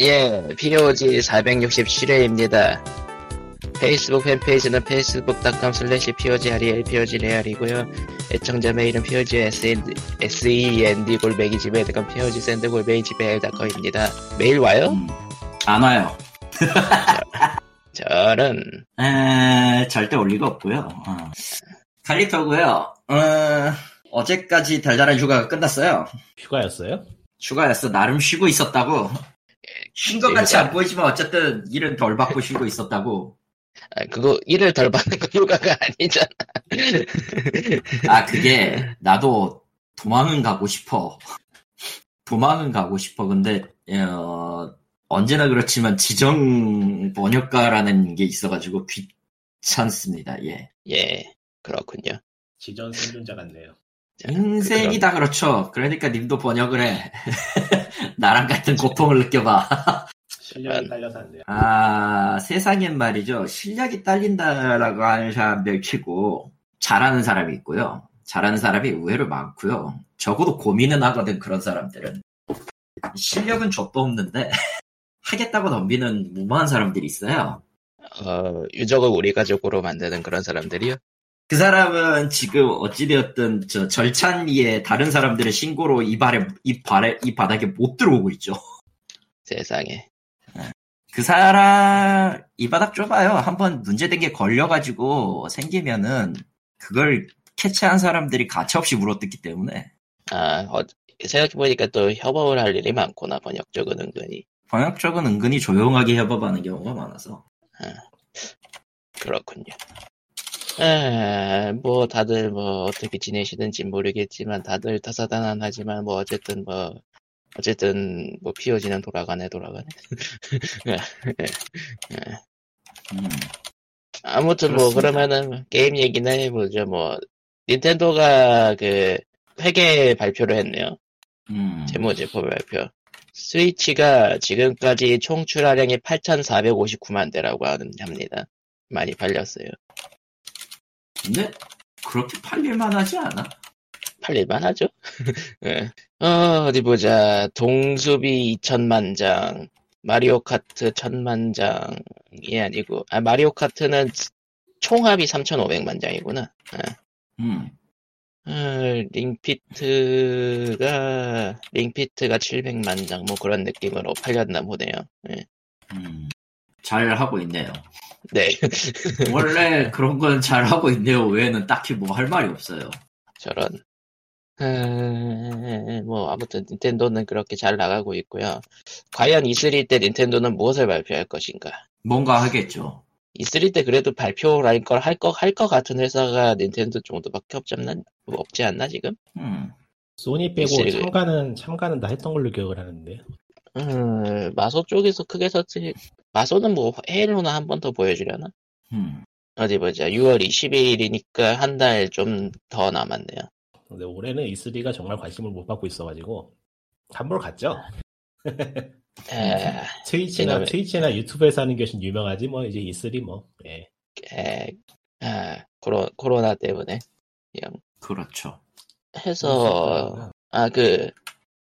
예, POG 467회입니다. 페이스북 팬페이지는 facebook.com slash POGREAL, POGREAL이고요. 애청자 메일은 POG SEND 골뱅이 Gmail.com, POG SEND 골뱅이 Gmail.com입니다. 메일 와요? 음, 안 와요. 저는, 에, 절대 올 리가 없고요. 어. 칼리터고요. 어, 어제까지 달달한 휴가가 끝났어요. 휴가였어요? 휴가였어. 나름 쉬고 있었다고. 쉰것 같이 안 보이지만 어쨌든 일은 덜 받고 쉬고 있었다고. 아, 그거, 일을 덜 받는 거 휴가가 아니잖아. 아, 그게 나도 도망은 가고 싶어. 도망은 가고 싶어. 근데 어, 언제나 그렇지만 지정 번역가라는 게 있어가지고 귀찮습니다. 예. 예, 그렇군요. 지전 생존자 같네요. 자, 인생이 다 그렇죠. 그러니까 님도 번역을 해. 나랑 같은 고통을 느껴봐. 실력이 음. 딸려서 안 돼요. 아, 세상엔 말이죠. 실력이 딸린다라고 하는 사람들 치고 잘하는 사람이 있고요. 잘하는 사람이 의외로 많고요. 적어도 고민은 하거든, 그런 사람들은. 실력은 족도 없는데, 하겠다고 덤비는 무모한 사람들이 있어요. 어, 유적을 우리 가족으로 만드는 그런 사람들이요? 그 사람은 지금 어찌되었든 저 절찬리에 다른 사람들의 신고로 이 발에, 이 발에, 이 바닥에 못 들어오고 있죠. 세상에. 그 사람 이 바닥 좁아요. 한번 문제된 게 걸려가지고 생기면은 그걸 캐치한 사람들이 가차없이 물어뜯기 때문에 아, 어, 생각해보니까 또 협업을 할 일이 많구나, 번역 쪽은 은근히. 번역 쪽은 은근히 조용하게 협업하는 경우가 많아서 그렇군요. 에, 뭐, 다들 뭐, 어떻게 지내시는지 모르겠지만, 다들 다사다난하지만, 뭐, 어쨌든 뭐, 어쨌든, 뭐, POG는 돌아가네, 돌아가네. 음, 아무튼 뭐, 그렇습니다. 그러면은, 게임 얘기나 해보죠, 뭐, 닌텐도가 그, 회계 발표를 했네요. 음. 재무제표 발표. 스위치가 지금까지 총 출하량이 8,459만 대라고 합니다. 많이 팔렸어요. 근데 그렇게 팔릴만 하지 않아? 팔릴만 하죠? 예. 어, 어디 보자. 동숲이 2천만 장, 마리오 카트 1000만 장이 아니고, 아, 마리오 카트는 총합이 3,500만 장이구나. 음. 어, 링피트가, 링피트가 700만 장, 뭐 그런 느낌으로 팔렸나 보네요. 예. 음. 잘 하고 있네요. 네. 원래 그런 건 잘 하고 있네요. 외에는 딱히 뭐 할 말이 없어요. 저런. 에, 뭐 아무튼 닌텐도는 그렇게 잘 나가고 있고요. 과연 E3 때 닌텐도는 무엇을 발표할 것인가? 뭔가 하겠죠. E3 때 그래도 발표랄 걸할거할 거 같은 회사가 닌텐도 정도밖에 없지 않나 없지 않나 지금? 음. 소니 빼고 글쎄, 참가는 참가는 다 했던 걸로 기억을 하는데. 음, 마소 쪽에서 크게 섰지. 마소는 뭐 헤일로나 한 번 더 보여주려나? 음. 어디 보자. 6월 22일이니까 한 달 좀 더 남았네요. 근데 올해는 E3가 정말 관심을 못 받고 있어가지고 한번 갔죠. 에, 트위치나 왜냐면- 트위치나 유튜브에서 하는 것이 유명하지 뭐 이제 E3 뭐. 예. 에, 아, 코로, 코로나 때문에 그냥 그렇죠. 해서 아 그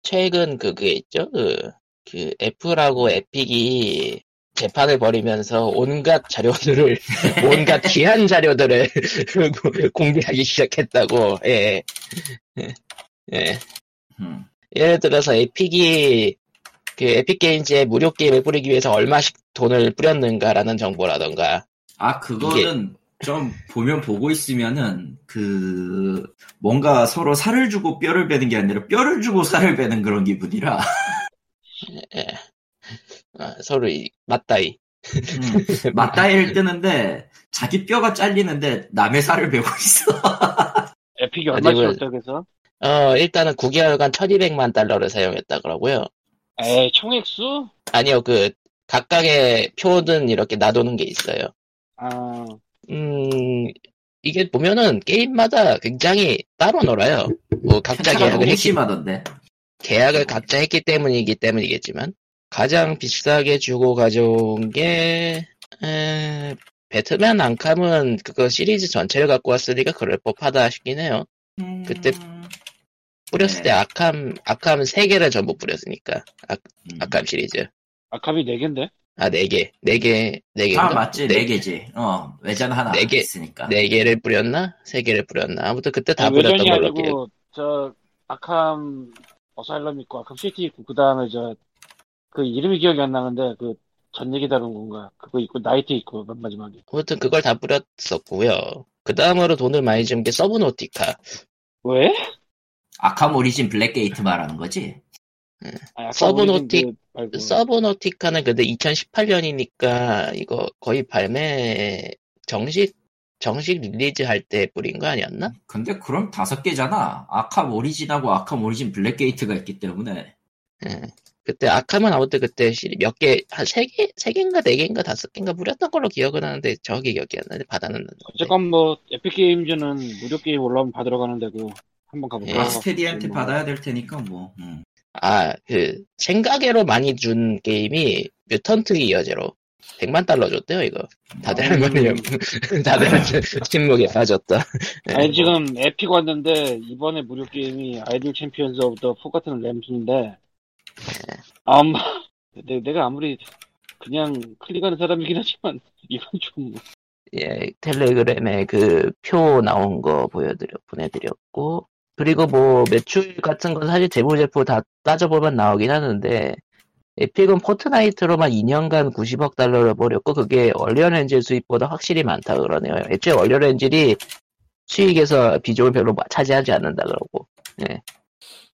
최근 그게 있죠 그, 그 애플하고 에픽이 재판을 벌이면서 온갖 자료들을 온갖 귀한 자료들을 공개하기 시작했다고 예, 예. 예. 음. 예를 들어서 Epic이 그 Epic Games에 무료 게임을 뿌리기 위해서 얼마씩 돈을 뿌렸는가라는 정보라던가 아, 그거는 좀 보면 보고 있으면은 그 뭔가 서로 살을 주고 뼈를 베는 게 아니라 뼈를 주고 살을 베는 그런 기분이라 예. 아, 서로 이- 맞다이 음, 맞다이를 뜨는데 자기 뼈가 잘리는데 남의 살을 베고 있어. 에픽이 어디 얼마 그- 줬죠, 그래서? 어, 일단은 9개월간 1200만 달러를 사용했다 그러고요. 에이, 총액수? 아니요, 그, 각각의 표는 이렇게 놔두는 게 있어요. 아, 음, 이게 보면은 게임마다 굉장히 따로 놀아요. 뭐, 각자 계약을 했기, 심하던데. 계약을 각자 했기 때문이기 때문이겠지만, 가장 비싸게 주고 가져온 게, 에, 배트맨 안캄은 그거 시리즈 전체를 갖고 왔으니까 그럴 법하다 싶긴 해요. 그때 뿌렸을 네. 때 아캄, 아캄 3개를 전부 뿌렸으니까. 아, 음, 아캄 시리즈. 아카비 4개인데? 아, 네 개. 네 개, 네 개. 아 맞지 네 개지. 어 외전 하나 네 개. 있으니까. 네 개를 뿌렸나? 세 개를 뿌렸나? 아무튼 그때 다 아니, 뿌렸던 외전이 걸로 기억. 아니고, 저, 아캄 어사일럼 있고, 아캄 시티 있고, 그 다음에 저, 그 이름이 기억이 안 나는데, 그, 전 얘기 다룬 건가? 그거 있고, Knight 있고, 맨 마지막에. 아무튼 그걸 다 뿌렸었고요. 그 다음으로 돈을 많이 준 게 Subnautica. 왜? Arkham Origin Blackgate 말하는 거지. Subnautic- Origin 그. Subnautica는 근데 2018년이니까 이거 거의 발매 정식 정식 release 할 때 뿌린 거 아니었나? 근데 그럼 다섯 개잖아. Arkham Origin하고 Arkham Origin Blackgate가 있기 때문에. 예. 그때 Arkham만 아무튼 그때 몇 개, 한 세 개, 세 개인가 네 개인가 다섯 개인가 뿌렸던 걸로 기억은 하는데 정확히 기억이 안 나는데 받아는 어쨌건 뭐, Epic Games는 무료 게임 올라오면 받으러 가는 데고, 한번 가볼까? 예. 아, 스테디한테 뭐. 받아야 될 테니까 뭐. 음. 아, 그, 생각 외로 많이 준 게임이 Mutant Year Zero 100만 달러 줬대요, 이거. 다들 음. 말이요. 다들 침묵에 빠졌다. 예. 아니, 지금 Epic 왔는데, 이번에 무료 게임이 Idle Champions of the Forgotten Realms인데, 아마, 내, 내가 아무리 그냥 클릭하는 사람이긴 하지만, 이건 좀, 예, 텔레그램에 그 표 나온 거 보여드려, 보내드렸고, 그리고 뭐 매출 같은 건 사실 재무제표 다 따져보면 나오긴 하는데, Epic은 Fortnite로만 2년간 90억 달러를 벌었고, 그게 Unreal Engine 수입보다 확실히 많다 그러네요. 애초에 얼리언 엔질이 수익에서 비중을 별로 차지하지 않는다 그러고,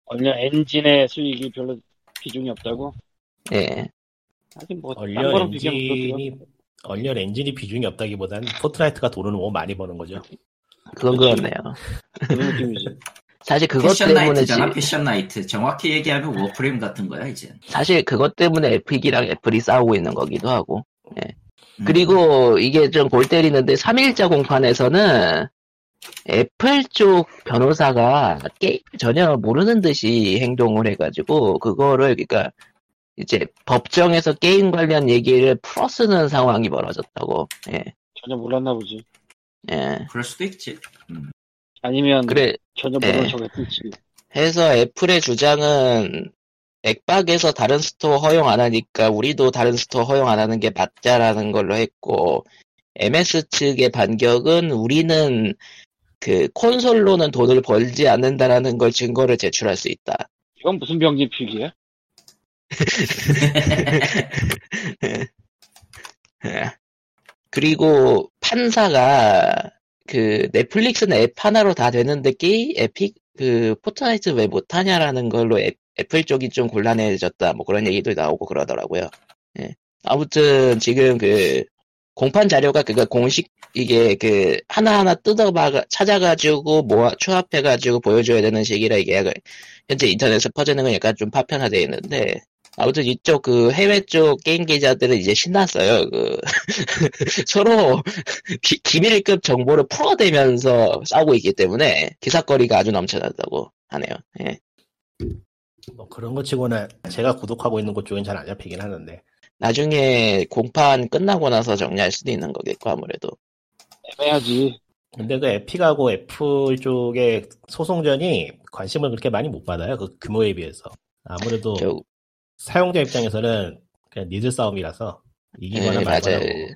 Unreal Engine의 수익이 별로 비중이 없다고? 예. 하긴 뭐, 또 엔진이 Unreal Engine이 비중이 없다기보단 Fortnite가 돈을 너무 많이 버는 거죠. 그렇네요. 그런 느낌이지. 사실 그것 패션 때문에, 나이트잖아, 지- 패션 나이트. 정확히 얘기하면 Warframe 같은 거야, 이제. 사실 그것 때문에 Epic이랑 애플이 싸우고 있는 거기도 하고, 음. 그리고 이게 좀 골 때리는데 3일자 공판에서는 애플 쪽 변호사가 게임 전혀 모르는 듯이 행동을 해가지고 그거를 그러니까 이제 법정에서 게임 관련 얘기를 풀어쓰는 상황이 벌어졌다고. 예, 전혀 몰랐나 보지. 예. 그럴 수도 있지. 음. 아니면, 그래 전혀 모르는 예. 척 했을지. 해서 애플의 주장은 액박에서 다른 스토어 허용 안 하니까 우리도 다른 스토어 허용 안 하는 게 맞다라는 걸로 했고 MS 측의 반격은 우리는 그 콘솔로는 돈을 벌지 않는다라는 걸 증거를 제출할 수 있다. 이건 무슨 병림픽이야? 예. 그리고 판사가 그 넷플릭스는 앱 하나로 다 되는데 게임 Epic 그 Fortnite 왜 못하냐라는 걸로 애, 애플 쪽이 좀 곤란해졌다 뭐 그런 얘기도 나오고 그러더라고요. 예. 아무튼 지금 그 공판 자료가 그니까 공식 이게 그 하나하나 뜯어봐 찾아가지고 모아 추합해가지고 보여줘야 되는 식이라 이게 현재 인터넷에 퍼지는 건 약간 좀 파편화되어 있는데 아무튼 이쪽 그 해외 쪽 게임 기자들은 이제 신났어요. 그 서로 기, 기밀급 정보를 풀어대면서 싸우고 있기 때문에 기사거리가 아주 넘쳐난다고 하네요. 예. 뭐 그런 거 치고는 제가 구독하고 있는 곳 쪽엔 잘 안 잡히긴 하는데 나중에 공판 끝나고 나서 정리할 수도 있는 거겠고 아무래도 애매하지. 근데 그 Epic하고 애플 쪽의 소송전이 관심을 그렇게 많이 못 받아요. 그 규모에 비해서. 아무래도 저, 사용자 입장에서는 그냥 니들 싸움이라서 이기거나 예, 말거나 맞아요. 뭐.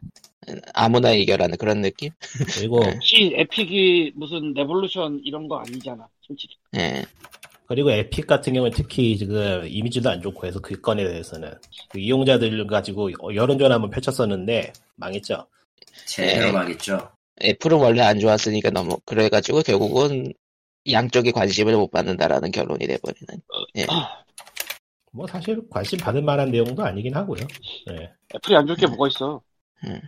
아무나 이겨라는 그런 느낌? 그리고 네. 혹시 Epic이 무슨 revolution 이런 거 아니잖아, 솔직히. 예. 그리고 에픽 같은 경우는 특히 지금 이미지도 안 좋고 해서 그 건에 대해서는 그 이용자들 가지고 여론전 한번 펼쳤었는데 망했죠. 제대로 네. 망했죠. 애플은 원래 안 좋았으니까 너무 그래가지고 결국은 양쪽이 관심을 못 받는다라는 결론이 돼버리는. 예. 뭐 사실 관심 받을 만한 내용도 아니긴 하고요. 네. 애플이 안 좋을 게 뭐가 있어. 음.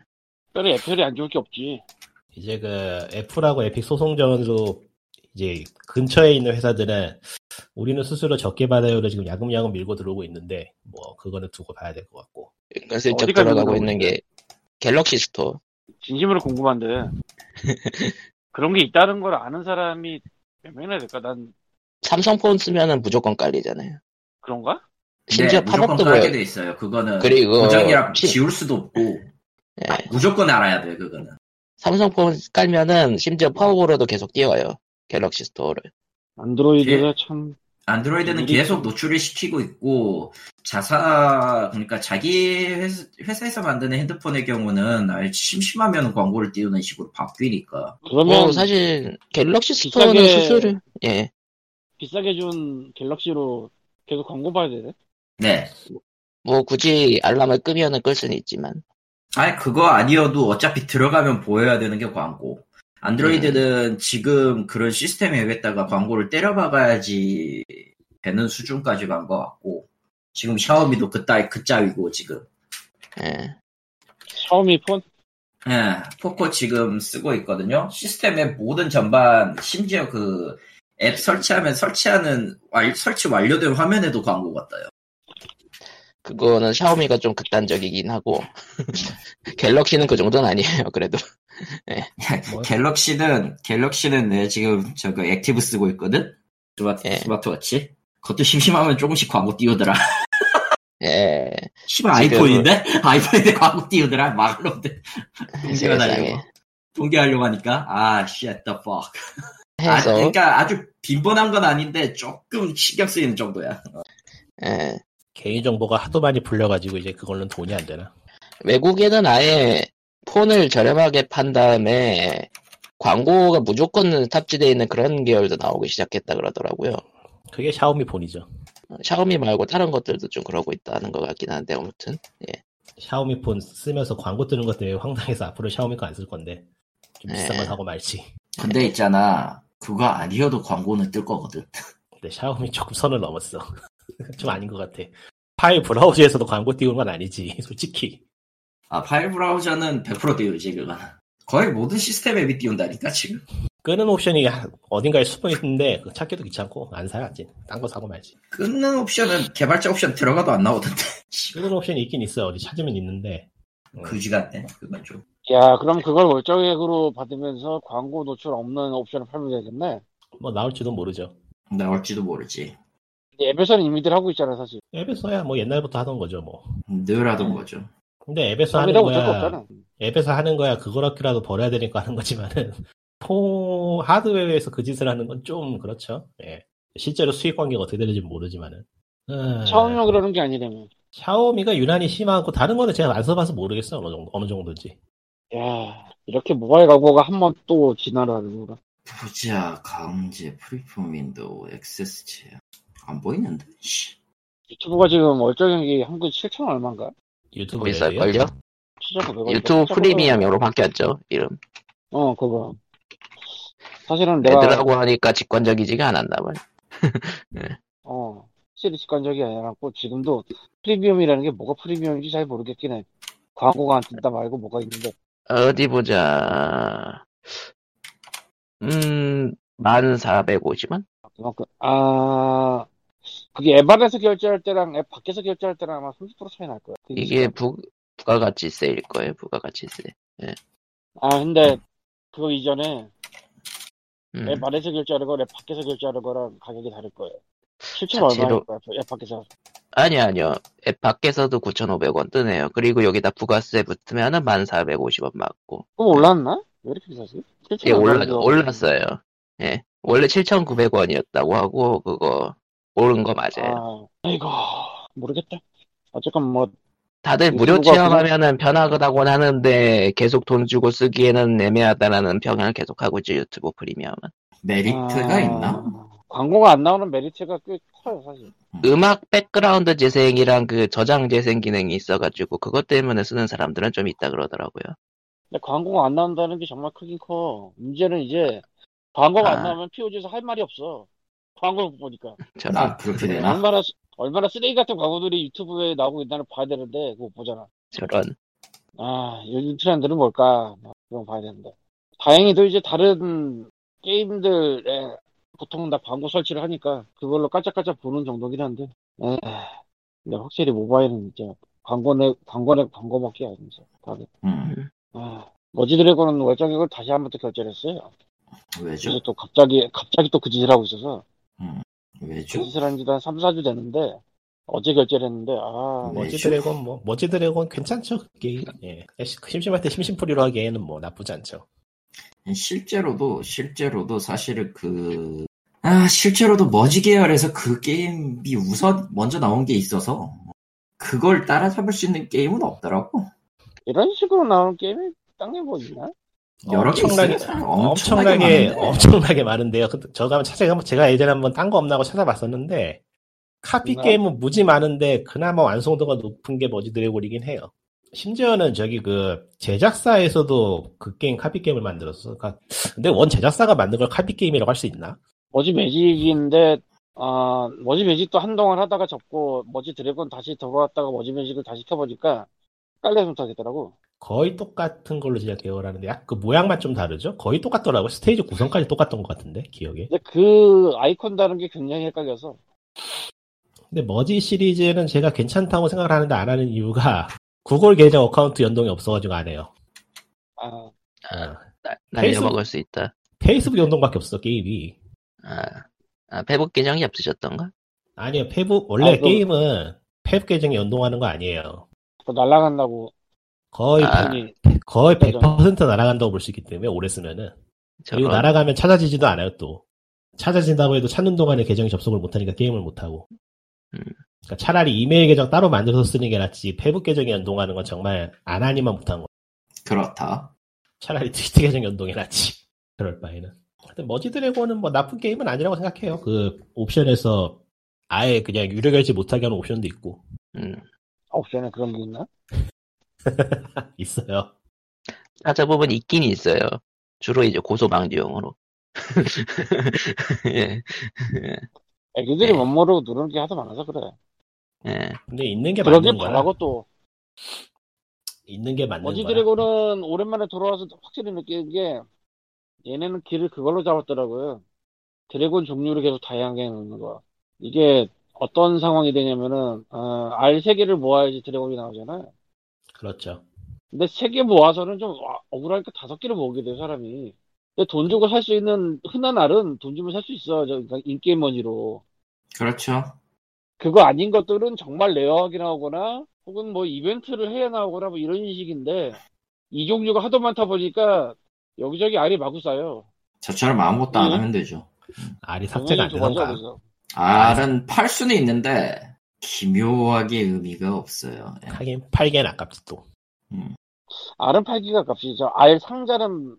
특별히 애플이 안 좋을 게 없지. 이제 그 애플하고 Epic 소송전도 이제 근처에 있는 회사들은 우리는 스스로 적게 받아요를 지금 야금야금 밀고 들어오고 있는데 뭐 그거는 두고 봐야 될 것 같고 그러니까 슬쩍 들어가고 있는 게 갤럭시 스토어. 진심으로 궁금한데. 그런 게 있다는 걸 아는 사람이 몇 명이나 될까? 난 삼성 폰 쓰면은 무조건 깔리잖아요. 그런가? 심지어 네, 무조건 팝업도 깔게. 돼 있어요. 그거는 그리고 고정이라 시- 지울 수도 없고 예. 무조건 알아야 돼 그거는. 삼성 폰 깔면은 심지어 팝업으로도 계속 띄워요. 갤럭시 스토어를. 안드로이드가 참 안드로이드는 계속 노출을 시키고 있고 자사 그러니까 자기 회사, 회사 에서 만드는 핸드폰의 경우는 아예 심심하면 광고를 띄우는 식으로 바뀌니까 그러면 뭐 사실 갤럭시 스토어는 비싸게- 수수료 예. 비싸게 준 갤럭시로 계속 광고 봐야 되네. 네 뭐 굳이 알람을 끄면은 끌 수는 있지만 아니 그거 아니어도 어차피 들어가면 보여야 되는 게 광고 안드로이드는 지금 그런 시스템에다가 광고를 때려박아야지 되는 수준까지 간 것 같고 지금 샤오미도 그따위 그 짜위고 지금 예. 샤오미 폰? 예, 포코 지금 쓰고 있거든요. 시스템의 모든 전반, 심지어 그 앱 설치하면 설치하는 완- 설치 완료된 화면에도 광고가 떠요. 그거는 샤오미가 좀 극단적이긴 하고 갤럭시는 그 정도는 아니에요. 그래도 뭐? 갤럭시는 갤럭시는 내 지금 저거 액티브 쓰고 있거든. 스마트 예. 스마트워치. 그것도 심심하면 조금씩 광고 띄우더라. 예. 씨발 아이폰인데 아이폰인데 광고 띄우더라. 세상에 달려고 동기하려고 하니까 아 shit the fuck. 아, 그러니까 아주 빈번한 건 아닌데 조금 신경 쓰이는 정도야. 예. 개인 정보가 하도 많이 불려가지고 이제 그걸로는 돈이 안 되나. 외국에는 아예 폰을 저렴하게 판 다음에 광고가 무조건 탑재되어 있는 그런 계열도 나오기 시작했다 그러더라고요. 그게 샤오미 폰이죠. 샤오미 말고 다른 것들도 좀 그러고 있다는 것 같긴 한데 아무튼 샤오미 폰 쓰면서 광고 뜨는 것 때문에 황당해서 앞으로 샤오미 거 안 쓸 건데 좀 비싼 네. 거 사고 말지. 근데 있잖아 그거 아니어도 광고는 뜰 거거든. 근데 샤오미 조금 선을 넘었어. 좀 아닌 것 같아. 파일 브라우저에서도 광고 띄우는 건 아니지, 솔직히. 아 파일 브라우저는 100% 띄우지 그건. 거의 모든 시스템 앱이 띄운다니까 지금. 끄는 옵션이 어딘가에 숨어 있는데 그거 찾기도 귀찮고 안 사야지. 딴 거 사고 말지. 끊는 옵션은 개발자 옵션 들어가도 안 나오던데. 끄는 옵션이 있긴 있어요. 어디 찾으면 있는데. 그지 같네 그건 좀. 야, 그럼 그걸 월정액으로 받으면서 광고 노출 없는 옵션을 팔면 되겠네. 뭐 나올지도 모르죠. 나올지도 모르지. 앱에서는 이미들 하고 있잖아, 사실. 앱에서야 뭐 옛날부터 하던 거죠, 뭐. 늘 하던 거죠. 근데 앱에서 하는 거 거야. 앱에서 하는 거야. 그거라도 버려야 되니까 하는 거지만은 폰 하드웨어에서 그 짓을 하는 건 좀 그렇죠. 예. 실제로 수익 관계가 어떻게 되는지 모르지만은. 아, 처음이면 그러는 게 아니라면. 샤오미가 유난히 심하고 다른 거는 제가 안 써봐서 모르겠어 어느 정도 어느 정도인지. 야, 이렇게 모바일 광고가 한 번 또 진화를 하는구나. 보자 강제 freeform 윈도우 액세스 제한. 안 보이는데. 씨. 유튜브가 지금 월정액이 한국 7천 얼마인가? 유튜브? 7,900원. 유튜브 프리미엄으로 바뀌었죠 이름. 어, 그거. 사실은 내가, 애들하고 하니까 직관적이지가 않았나 봐요. 어, 확실히 직관적이 아니라고 지금도 프리미엄이라는 게 뭐가 프리미엄인지 잘 모르겠긴 해. 광고가 안 뜬다 말고 뭐가 있는데. 어디 보자. 음, 1450원? 그만큼, 아, 그게 앱 안에서 결제할 때랑 앱 밖에서 결제할 때랑 아마 30% 차이 날 거야. 이게 부, 부가가치세일 거예요, 부가가치세. 아, 근데 그거 이전에 음, 앱 안에서 결제하는 거랑 앱 밖에서 결제하는 거랑 가격이 다를 거예요. 7천 자체로- 얼마일 거야, 앱 밖에서. 아니요, 아니요. 앱 밖에서도 9,500원 뜨네요. 그리고 여기다 부가세 붙으면은 1450원 맞고. 그럼 올랐나? 왜 이렇게 비싸지? 7천 예, 올라. 올랐어요. 예. 원래 7,900원이었다고 하고, 그거, 오른 거 맞아요. 아, 이고 모르겠다. 어쨌건 뭐, 다들 무료 체험하면은 편하다곤 하는데, 계속 돈 주고 쓰기에는 애매하다라는 평을 계속 하고 있죠, 유튜브 프리미엄은. 메리트가 아, 있나? 광고가 안 나오는 메리트가 꽤 커요, 사실. 음악 백그라운드 재생이랑 그 저장 재생 기능이 있어가지고, 그것 때문에 쓰는 사람들은 좀 있다 그러더라고요. 근데 광고가 안 나온다는 게 정말 크긴 커. 문제는 이제, 광고가 아. 안 나오면 POG에서 할 말이 없어. 광고를 못 보니까. 아 그렇게 되나? 얼마나, 쓰- 얼마나 쓰레기 같은 광고들이 유튜브에 나오고 있다는 봐야 되는데, 그거 못 보잖아. 저런. 아, 요즘 트렌드는 뭘까? 뭐, 그런 거 봐야 되는데. 다행히도 이제 다른 게임들에 보통은 다 광고 설치를 하니까 그걸로 깔짝깔짝 보는 정도긴 한데. 에 근데 확실히 모바일은 진짜 광고내, 광고내, 광고밖에 안 돼. 다들. 음, 아, 머지 드래곤은 월정액을 다시 한번또 결제를 했어요. 왜죠? 그래서 또 갑자기, 갑자기 또 그 짓을 하고 있어서. 음, 그 왜죠? 짓을 한 지도 한 3, 4주 됐는데, 어제 결제를 했는데, 아, 네. 머지 드래곤 뭐 머지 드래곤 괜찮죠 그 게임. 예. 심심할 때 심심풀이로 하기에는 뭐 나쁘지 않죠. 실제로도 실제로도 사실은 그 아, 실제로도 머지 계열에서 그 게임이 우선 먼저 나온 게 있어서 그걸 따라잡을 수 있는 게임은 없더라고. 이런 식으로 나오는 게임이 딴 게 뭐 있나? 여러 개 엄청나게 있어요. 엄청나게 많은데. 엄청나게 많은데요. 저가 한번 찾아가 제가 예전에 한번 딴 거 없나 고 찾아봤었는데 카피? 게임은 무지 많은데 그나마 완성도가 높은 게 머지 드래곤이긴 해요. 심지어는 저기 그 제작사에서도 그 게임 카피 게임을 만들었어. 그러니까 근데 원 제작사가 만든 걸 카피 게임이라고 할 수 있나? 머지 매직인데 아 머지 매직도 한동안 하다가 접고 머지 드래곤 다시 들어왔다가 머지 매직을 다시 켜보니까 깔려 못하겠더라고. 거의 똑같은 걸로 제작해요 라는데 약 그 모양만 좀 다르죠? 거의 똑같더라고요. 스테이지 구성까지 똑같던 것 같은데 기억에. 근데 그 아이콘 다른 게 굉장히 헷갈려서 근데 머지 시리즈는 제가 괜찮다고 생각을 하는데 안 하는 이유가 구글 계정 account 연동이 없어가지고 안 해요. 아 어. 나- 페이스북- 날려먹을 수 있다. 페이스북 연동밖에 없어 게임이. 아, 아 페북 계정이 없으셨던가? 아니요 페북 원래 아, 그거- 게임은 페북 계정에 연동하는 거 아니에요. 그거 날라간다고 거의 아, 거의 맞아. 100% 날아간다고 볼 수 있기 때문에 오래 쓰면은 그리고 저런 날아가면 찾아지지도 않아요 또. 찾아진다고 해도 찾는 동안에 계정이 접속을 못하니까 게임을 못하고. 음. 그러니까 차라리 이메일 계정 따로 만들어서 쓰는 게 낫지 페북 계정에 연동하는 건 정말 안 하니만 못한 거. 그렇다. 차라리 트위터 계정 연동이 낫지. 그럴 바에는. 근데 머지 드래곤은 뭐 나쁜 게임은 아니라고 생각해요. 그 옵션에서 아예 그냥 유료 결제 못하게 하는 옵션도 있고 음, 옵션에 그런 게 있나? 있어요. 찾아보면 있긴 있어요. 주로 이제 고소방지용으로. 예, 애기들이 네. 못 모르고 누르는 게 하도 많아서 그래. 예. 근데 있는 게 맞는 거야. 바라고 또 있는 게 맞는 거야. 드래곤은 오랜만에 돌아와서 확실히 느끼는 게 얘네는 길을 그걸로 잡았더라고요. 드래곤 종류를 계속 다양하게 넣는 거. 이게 어떤 상황이 되냐면은 어, 알세 개를 모아야지 드래곤이 나오잖아요. 그렇죠. 근데 세 개 모아서는 좀 와- 억울하니까 다섯 개를 모으게 돼요 사람이. 근데 돈 주고 살 수 있는 흔한 알은 돈 주면 살 수 있어. 저 그러니까 in-game 머니로. 그렇죠. 그거 아닌 것들은 정말 rare하게 나오거나 혹은 뭐 이벤트를 해야 나오거나 뭐 이런 식인데 이 종류가 하도 많다 보니까 여기저기 알이 마구 쌓여. 저처럼 아무것도 안 예. 하면 되죠. 알이 삭제가 안 되던가. 알은 팔 수는 있는데 기묘하게 의미가 없어요. 예. 하긴 팔기엔 아깝지 또. 음. 알은 팔기가 값이죠. 알 상자는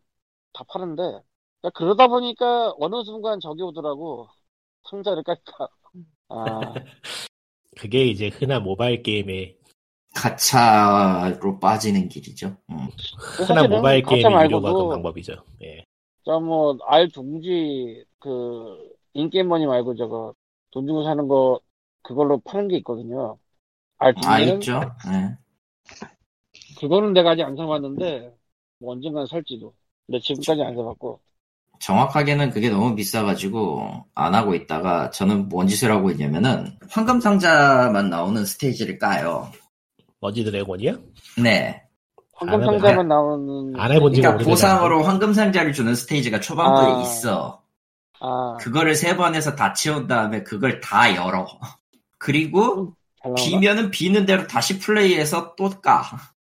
다 파는데 그러니까 그러다 보니까 어느 순간 저기 오더라고 상자를 깔까. 아 그게 이제 흔한 모바일 게임의 가차로 빠지는 길이죠. 음. 흔한 사실은 모바일 가짜 게임의 유료가 그 말고도 방법이죠. 예. 저뭐알 둥지 그 인게임 머니 말고 저거 돈 주고 사는 거 그걸로 파는 게 있거든요. 알아 둥지는 있죠. 예. 그거는 내가 아직 안 사봤는데 뭐 언젠간 살지도. 근데 지금까지 안 사봤고. 정확하게는 그게 너무 비싸가지고 안 하고 있다가 저는 뭔 짓을 하고 있냐면은 황금 상자만 나오는 스테이지를 까요. 머지 드래곤이요? 네. 황금 상자만 나오는 안 해본 지가 그러니까. 보상으로 황금 상자를 주는 스테이지가 초반부에 아. 있어. 아, 그거를 세 번 해서 다 채운 다음에 그걸 다 열어. 그리고 잘 나오나? 비면은 비는 대로 다시 플레이해서 또 까.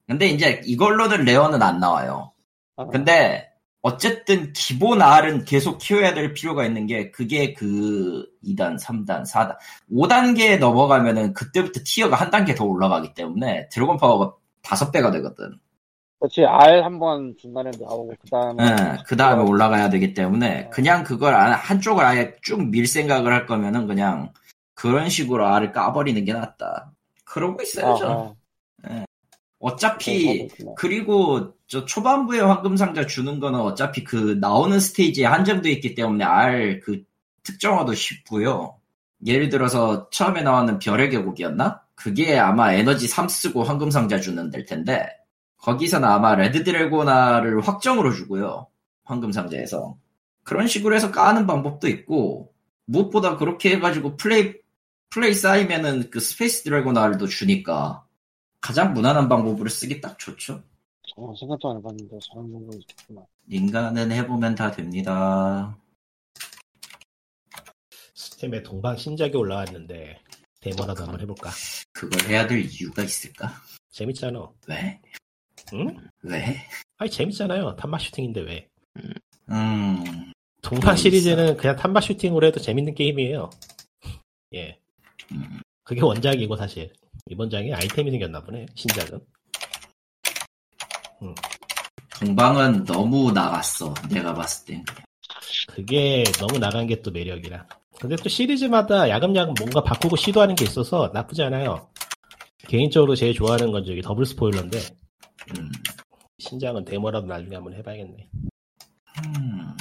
근데 이제 이걸로는 rare는 안 나와요. 아, 근데 어쨌든 기본 알은 계속 키워야 될 필요가 있는 게 그게 그 2단, 3단, 4단, 5단계에 넘어가면은 그때부터 티어가 한 단계 더 올라가기 때문에 드래곤 파워가 5배가 되거든. 그렇지 알한번 중간에 나오고 그 다음에 예, 그 다음에 올라가야 되기 때문에 그냥 그걸 안- 한쪽을 아예 쭉 밀 생각을 할 거면은 그냥 그런 식으로 R을 까버리는 게 낫다. 그러고 있어요, 저. 어차피 그리고 저 초반부에 황금 상자 주는 거는 어차피 그 나오는 스테이지에 한정돼 있기 때문에 알 그 특정화도 쉽고요. 예를 들어서 처음에 나왔는 별의 계곡이었나? 그게 아마 에너지 3 쓰고 황금 상자 주는 될 텐데 거기서는 아마 레드 드래곤 알을 확정으로 주고요. 황금 상자에서 그런 식으로 해서 까는 방법도 있고 무엇보다 그렇게 해가지고 플레이 플레이 쌓이면은 그 스페이스 드래곤 알을 주니까 가장 무난한 방법으로 쓰기 딱 좋죠. 어, 생각도 안 해봤는데 저런 정도 있구나. 인간은 해보면 다 됩니다. 스팀에 동방 신작이 올라왔는데 데모라도 한번 해볼까? 그걸 해야 될 이유가 있을까? 재밌잖아. 왜? 응? 왜? 아니 재밌잖아요. 탄마 슈팅인데 왜? 음, 동방 있어. 시리즈는 그냥 탐바 슈팅으로 해도 재밌는 게임이에요. 예. 음, 그게 원작이고 사실 이번 장에 아이템이 생겼나 보네 신작은. 동방은 너무 나갔어. 내가 봤을 땐. 그게 너무 나간 게 또 매력이라. 근데 또 시리즈마다 야금야금 뭔가 바꾸고 시도하는 게 있어서 나쁘지 않아요. 개인적으로 제일 좋아하는 건 저기 더블 스포일러인데 음, 신작은 데모라도 나중에 한번 해봐야겠네. 음,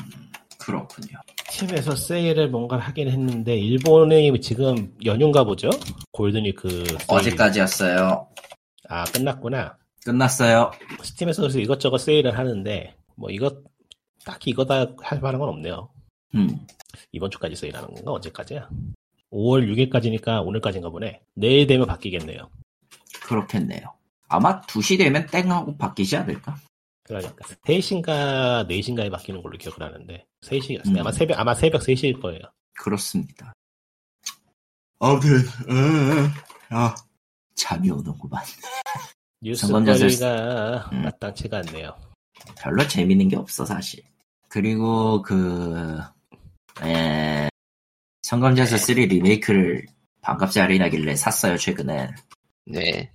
그렇군요. 팀에서 세일을 뭔가 하긴 했는데 일본이 지금 연휴인가 보죠? 골든위크 세일. 어제까지였어요. 아 끝났구나. 끝났어요. 스팀에서 그래서 이것저것 세일을 하는데 뭐 이것 딱히 이거다 할 만한 건 없네요. 음, 이번 주까지 세일하는 건가 언제까지야? 5월 6일까지니까 오늘까지인가 보네. 내일 되면 바뀌겠네요. 그렇겠네요. 아마 2시 되면 땡 하고 바뀌지 않을까? 그러니까 3시인가 4시인가에 바뀌는 걸로 기억을 하는데 3시 음. 아마 새벽 아마 새벽 3시일 거예요. 그렇습니다. 아무튼, 음, 아, 잠이 오는구만. 뉴스거리가 음. 마땅치가 않네요. 별로 재밌는 게 없어, 사실. 그리고 그, 에, 성검자서 3 리메이크를 반값에 할인하길래 샀어요, 최근에. 네.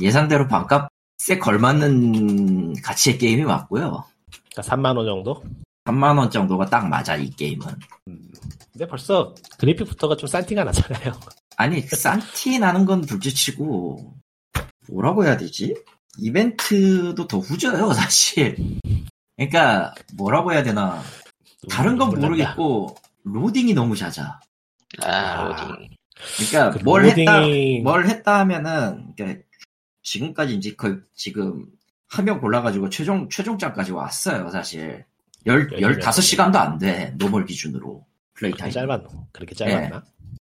예상대로 반값 에 걸맞는 가치의 게임이 맞고요. 그러니까 3만 원 정도? 3만 원 정도가 딱 맞아, 이 게임은. 근데 벌써 그래픽부터가 좀 싼티가 나잖아요. 아니, 싼티 나는 건 둘째치고, 뭐라고 해야 되지? 이벤트도 더 후져요, 사실. 그러니까, 뭐라고 해야 되나. 다른 건 몰랐다. 모르겠고, 로딩이 너무 잦아. 아, 아. 로딩. 그러니까, 그뭘 했다, 로딩이- 뭘 했다 하면은, 그러니까 지금까지 이제 거의, 지금, 한 명 골라가지고 최종, 최종장까지 왔어요, 사실. 열, 열심히 열다섯 시간도 안 돼, normal 기준으로. 플레이 타임. 짧았 그렇게 짧았나?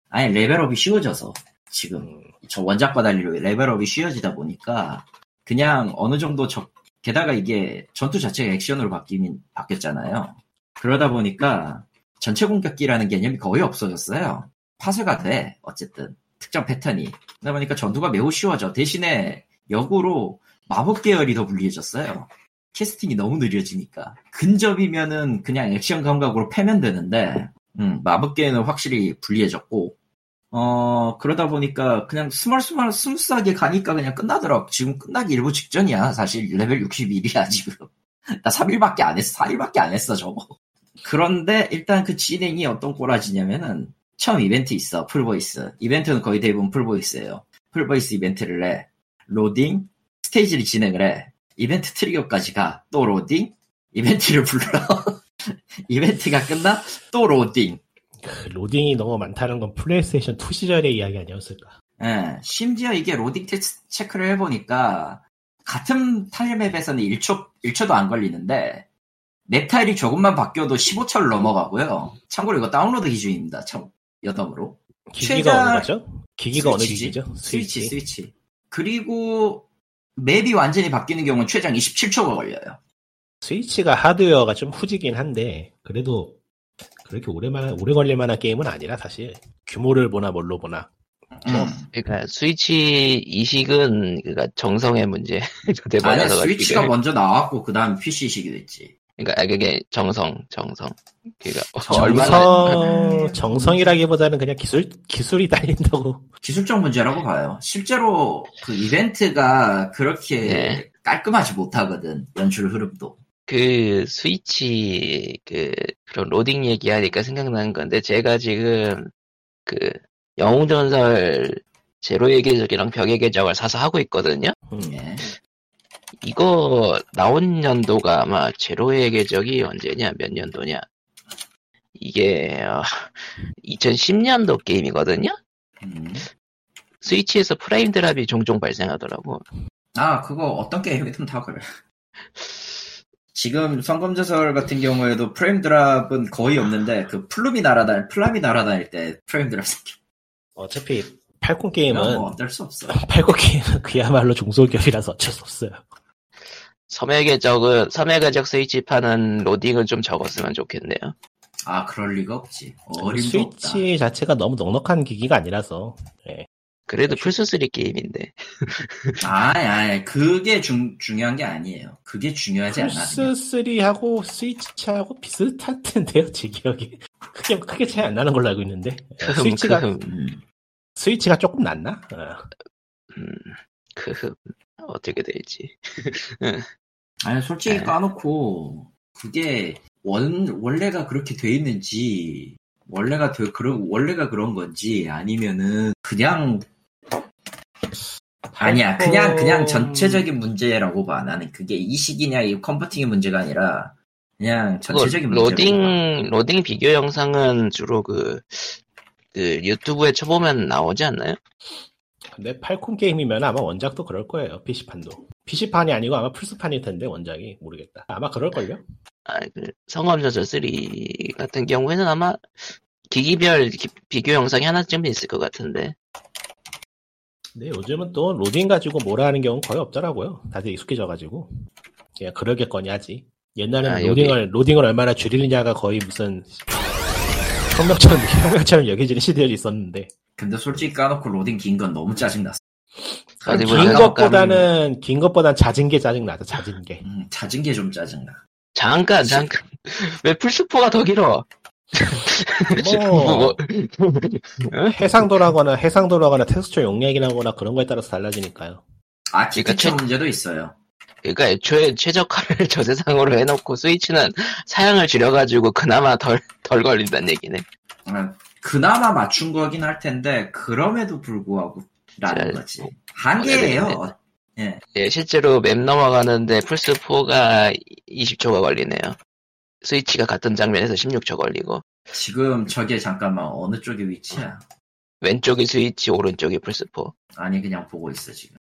아니, 레벨업이 쉬워져서, 지금. 음, 저 원작과 달리 레벨업이 쉬워지다 보니까 그냥 어느 정도 적 게다가 이게 전투 자체가 액션으로 바뀌긴 바뀌었잖아요. 그러다 보니까 전체 공격기라는 개념이 거의 없어졌어요. 파쇄가 돼 어쨌든 특정 패턴이. 그러다 보니까 전투가 매우 쉬워져. 대신에 역으로 마법 계열이 더 불리해졌어요. 캐스팅이 너무 느려지니까. 근접이면은 그냥 액션 감각으로 패면 되는데, 음, 마법 계열은 확실히 불리해졌고, 어, 그러다 보니까 그냥 스멀스멀 smooth하게 가니까 그냥 끝나더라. 지금 끝나기 일부 직전이야. 사실 레벨 61이야, 지금. 나 3일밖에 안 했어. 4일밖에 안 했어, 저거. 그런데 일단 그 진행이 어떤 꼬라지냐면은 처음 이벤트 있어. full voice. 이벤트는 거의 대부분 full voice예요. full voice 이벤트를 해. 로딩, 스테이지를 진행을 해. 이벤트 트리거까지 가. 또 로딩, 이벤트를 불러. 이벤트가 끝나? 또 로딩. 그 로딩이 너무 많다는 건 플레이스테이션 2 시절의 이야기 아니었을까? 예, 심지어 이게 로딩 테스트 체크를 해보니까 같은 tile map에서는 1초, 1초도 안 걸리는데 맵 타일이 조금만 바뀌어도 15초를 넘어가고요. 참고로 이거 다운로드 기준입니다. 참, 여담으로. 기기가 최다- 어느 거죠? 기기가 어느 스위치지? 기기죠? 스위치, 스위치. 그리고 맵이 완전히 바뀌는 경우는 최장 27초가 걸려요. 스위치가 하드웨어가 좀 후지긴 한데 그래도 그렇게 오래만 오래 걸릴 만한 게임은 아니라 사실 규모를 보나 뭘로 보나 음. 그러니까 스위치 이식은 그러니까 정성의 문제. 아니, 스위치가. 먼저 나왔고, 그 다음 PC식이 됐지. 그러니까 아, 그게 정성, 정성. 그러니까 정성. 얼마나 정성 정성이라기보다는 그냥 기술 기술이 딸린다고 기술적 문제라고 봐요. 실제로 그 이벤트가 그렇게 네. 깔끔하지 못하거든. 연출 흐름도. 그 스위치 그 그런 로딩 얘기하니까 생각나는 건데 제가 지금 그 영웅전설 제로의 궤적이랑 벽의 궤적을 사서 하고 있거든요. 음, 예. 이거 나온 연도가 아마 제로의 궤적이 언제냐 몇 년도냐 이게 2010년도 게임이거든요. 음. 스위치에서 frame drop이 종종 발생하더라고. 아, 그거 어떤 게임이든 다 그래. 지금 성검전설 같은 경우에도 frame drop은 거의 없는데 그 플룸이 날아다닐 플라미 날아다닐 때 frame drop 생겨. 어차피 팔콘 게임은 뭐 어쩔 수 없어. 팔콘 게임은 그야말로 중소기업이라서 어쩔 수 없어요. 섬의 계적은 섬의 계적 스위치판은 로딩을 좀 적었으면 좋겠네요. 아, 그럴 리가 없지. 어림도 스위치 자체가 너무 넉넉한 기기가 아니라서 예. 그래도 플스 3 게임인데. 아, 아, 그게 중, 중요한 게 아니에요. 그게 중요하지 않아. 플스 3하고 스위치하고 비슷할 텐데요, 제 기억에. 크게, 크게 차이 안 나는 걸로 알고 있는데. 그 스위치가, 흠, 음. 스위치가 조금 낫나? 어. 음, 그, 흠. 어떻게 될지. 아니, 솔직히 네. 까놓고, 그게, 원, 원래가 그렇게 돼 있는지, 원래가 돼, 그런, 원래가 그런 건지, 아니면은, 그냥, 아니야, 그냥, 그냥 전체적인 문제라고 봐. 나는 그게 이식이냐, 이 컨버팅의 문제가 아니라, 그냥 전체적인 봐. 로딩, 로딩 비교 영상은 주로 그, 그 유튜브에 쳐보면 나오지 않나요? 근데 팔콤 게임이면 아마 원작도 그럴 거예요, PC판도. PC판이 아니고 아마 플스판일 텐데, 원작이. 모르겠다. 아마 그럴걸요? 아, 그 성검전설 3 같은 경우에는 아마 기기별 기- 비교 영상이 하나쯤 있을 것 같은데. 근데 요즘은 또 로딩 가지고 뭐라 하는 경우는 거의 없더라고요. 다들 익숙해져 가지고. 그냥 그러겠거니 하지. 옛날에는 아, 여기. 로딩을, 로딩을 얼마나 줄이느냐가 거의 무슨 혁명처럼, 혁명처럼 여겨지는 시대에 있었는데. 근데 솔직히 까놓고 로딩 긴 건 너무 짜증났어. 어디 긴 보면 것보다는, 긴 것보단 잦은 게 짜증나서 잦은 게. 음, 잦은 게 좀 짜증나. 잠깐, 잠깐. 왜 플스4가 더 길어? 뭐, 뭐, 해상도라거나 해상도라거나 텍스처 용량이라거나 그런 거에 따라서 달라지니까요. 아키텍처 그러니까 문제도 있어요. 그러니까 애초에 최저가를 저 세상으로 해놓고 스위치는 사양을 줄여가지고 그나마 덜, 덜 걸린다는 얘기네. 아, 그나마 맞춘 거긴 할 텐데 그럼에도 불구하고 라는 자, 거지. 뭐, 한계예요. 예. 예, 실제로 맵 넘어가는데 플스 4가 20초가 걸리네요. 스위치가 같은 장면에서 16초 걸리고, 지금 저게 잠깐만 어느 쪽에 위치야? 왼쪽이 스위치, 오른쪽이 플스 4. 아니 그냥 보고 있어 지금.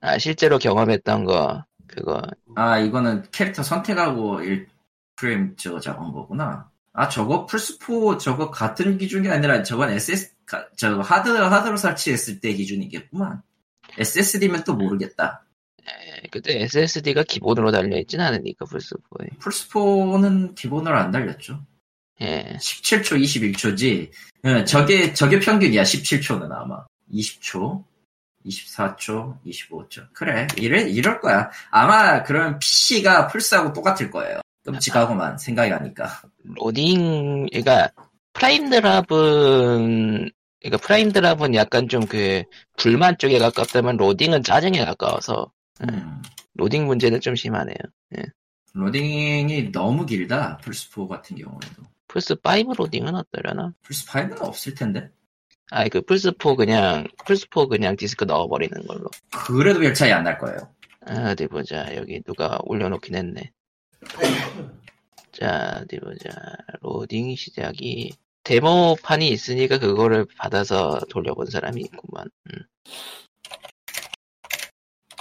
아, 실제로 경험했던 거, 그거, 아 이거는 캐릭터 선택하고 1 프레임 저거 잡은 거구나. 아 저거 플스4 저거 같은 기준이 아니라 저건 SS 가- 저거 하드 하드로 설치했을 때 기준이겠구만. SSD면 또 모르겠다. 예, 그때 SSD가 기본으로 달려있진 않으니까, 플스4에. 플스4는 기본으로 안 달렸죠. 예. 17초, 21초지. 예, 저게, 저게 평균이야, 17초는 아마. 20초, 24초, 25초. 그래, 이래, 이럴 거야. 아마 그런 PC가 플스하고 똑같을 거예요. 끔찍하고만 생각이 나니까. 로딩, 그러니까 frame drop은 그러니까 frame drop은 약간 좀 그 불만 쪽에 가깝다면 로딩은 짜증에 가까워서 음, 로딩 문제는 좀 심하네요. 로딩이 너무 길다, 플스4 같은 경우에도. 플스 5 로딩은 어떠려나? 플스5는 없을 텐데. 아니 그 플스 4 그냥 플스 4 그냥 디스크 넣어버리는 걸로. 그래도 별 차이 안 날 거예요. 아, 어디 보자. 여기 누가 올려놓긴 했네. 자, 어디 보자. 로딩 시작이 데모판이 있으니까 그거를 받아서 돌려본 사람이 있구만. 음.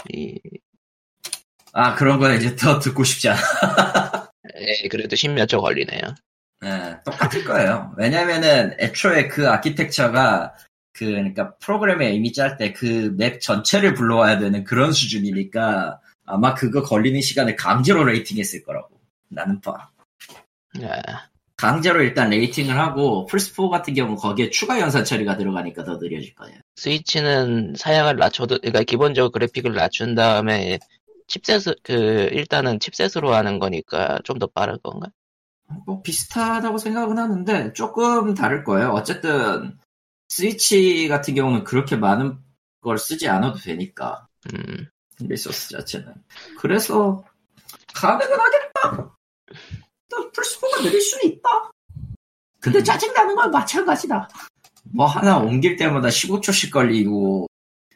이, 아, 그런 건 이제 더 듣고 싶지 않아. 에, 그래도 십몇 초 걸리네요. 네, 똑같을 거예요. 왜냐면은 애초에 그 아키텍처가 그 그러니까 프로그램에 이미 짤 때 그 맵 전체를 불러와야 되는 그런 수준이니까 아마 그거 걸리는 시간을 강제로 레이팅했을 거라고 나는 봐. 아, 강제로 일단 레이팅을 하고 플스4 같은 경우 거기에 추가 연산 처리가 들어가니까 더 느려질 거예요. 스위치는 사양을 낮춰도, 그러니까 기본적으로 그래픽을 낮춘 다음에 칩셋을, 그, 일단은 칩셋으로 하는 거니까 좀 더 빠른 건가? 뭐 비슷하다고 생각은 하는데 조금 다를 거예요. 어쨌든 스위치 같은 경우는 그렇게 많은 걸 쓰지 않아도 되니까. 음, 리소스 자체는. 그래서 가능은 하겠다. 또 플스4가 느릴 수는 있다. 근데 짜증나는 건 마찬가지다. 뭐 하나 옮길 때마다 15초씩 걸리고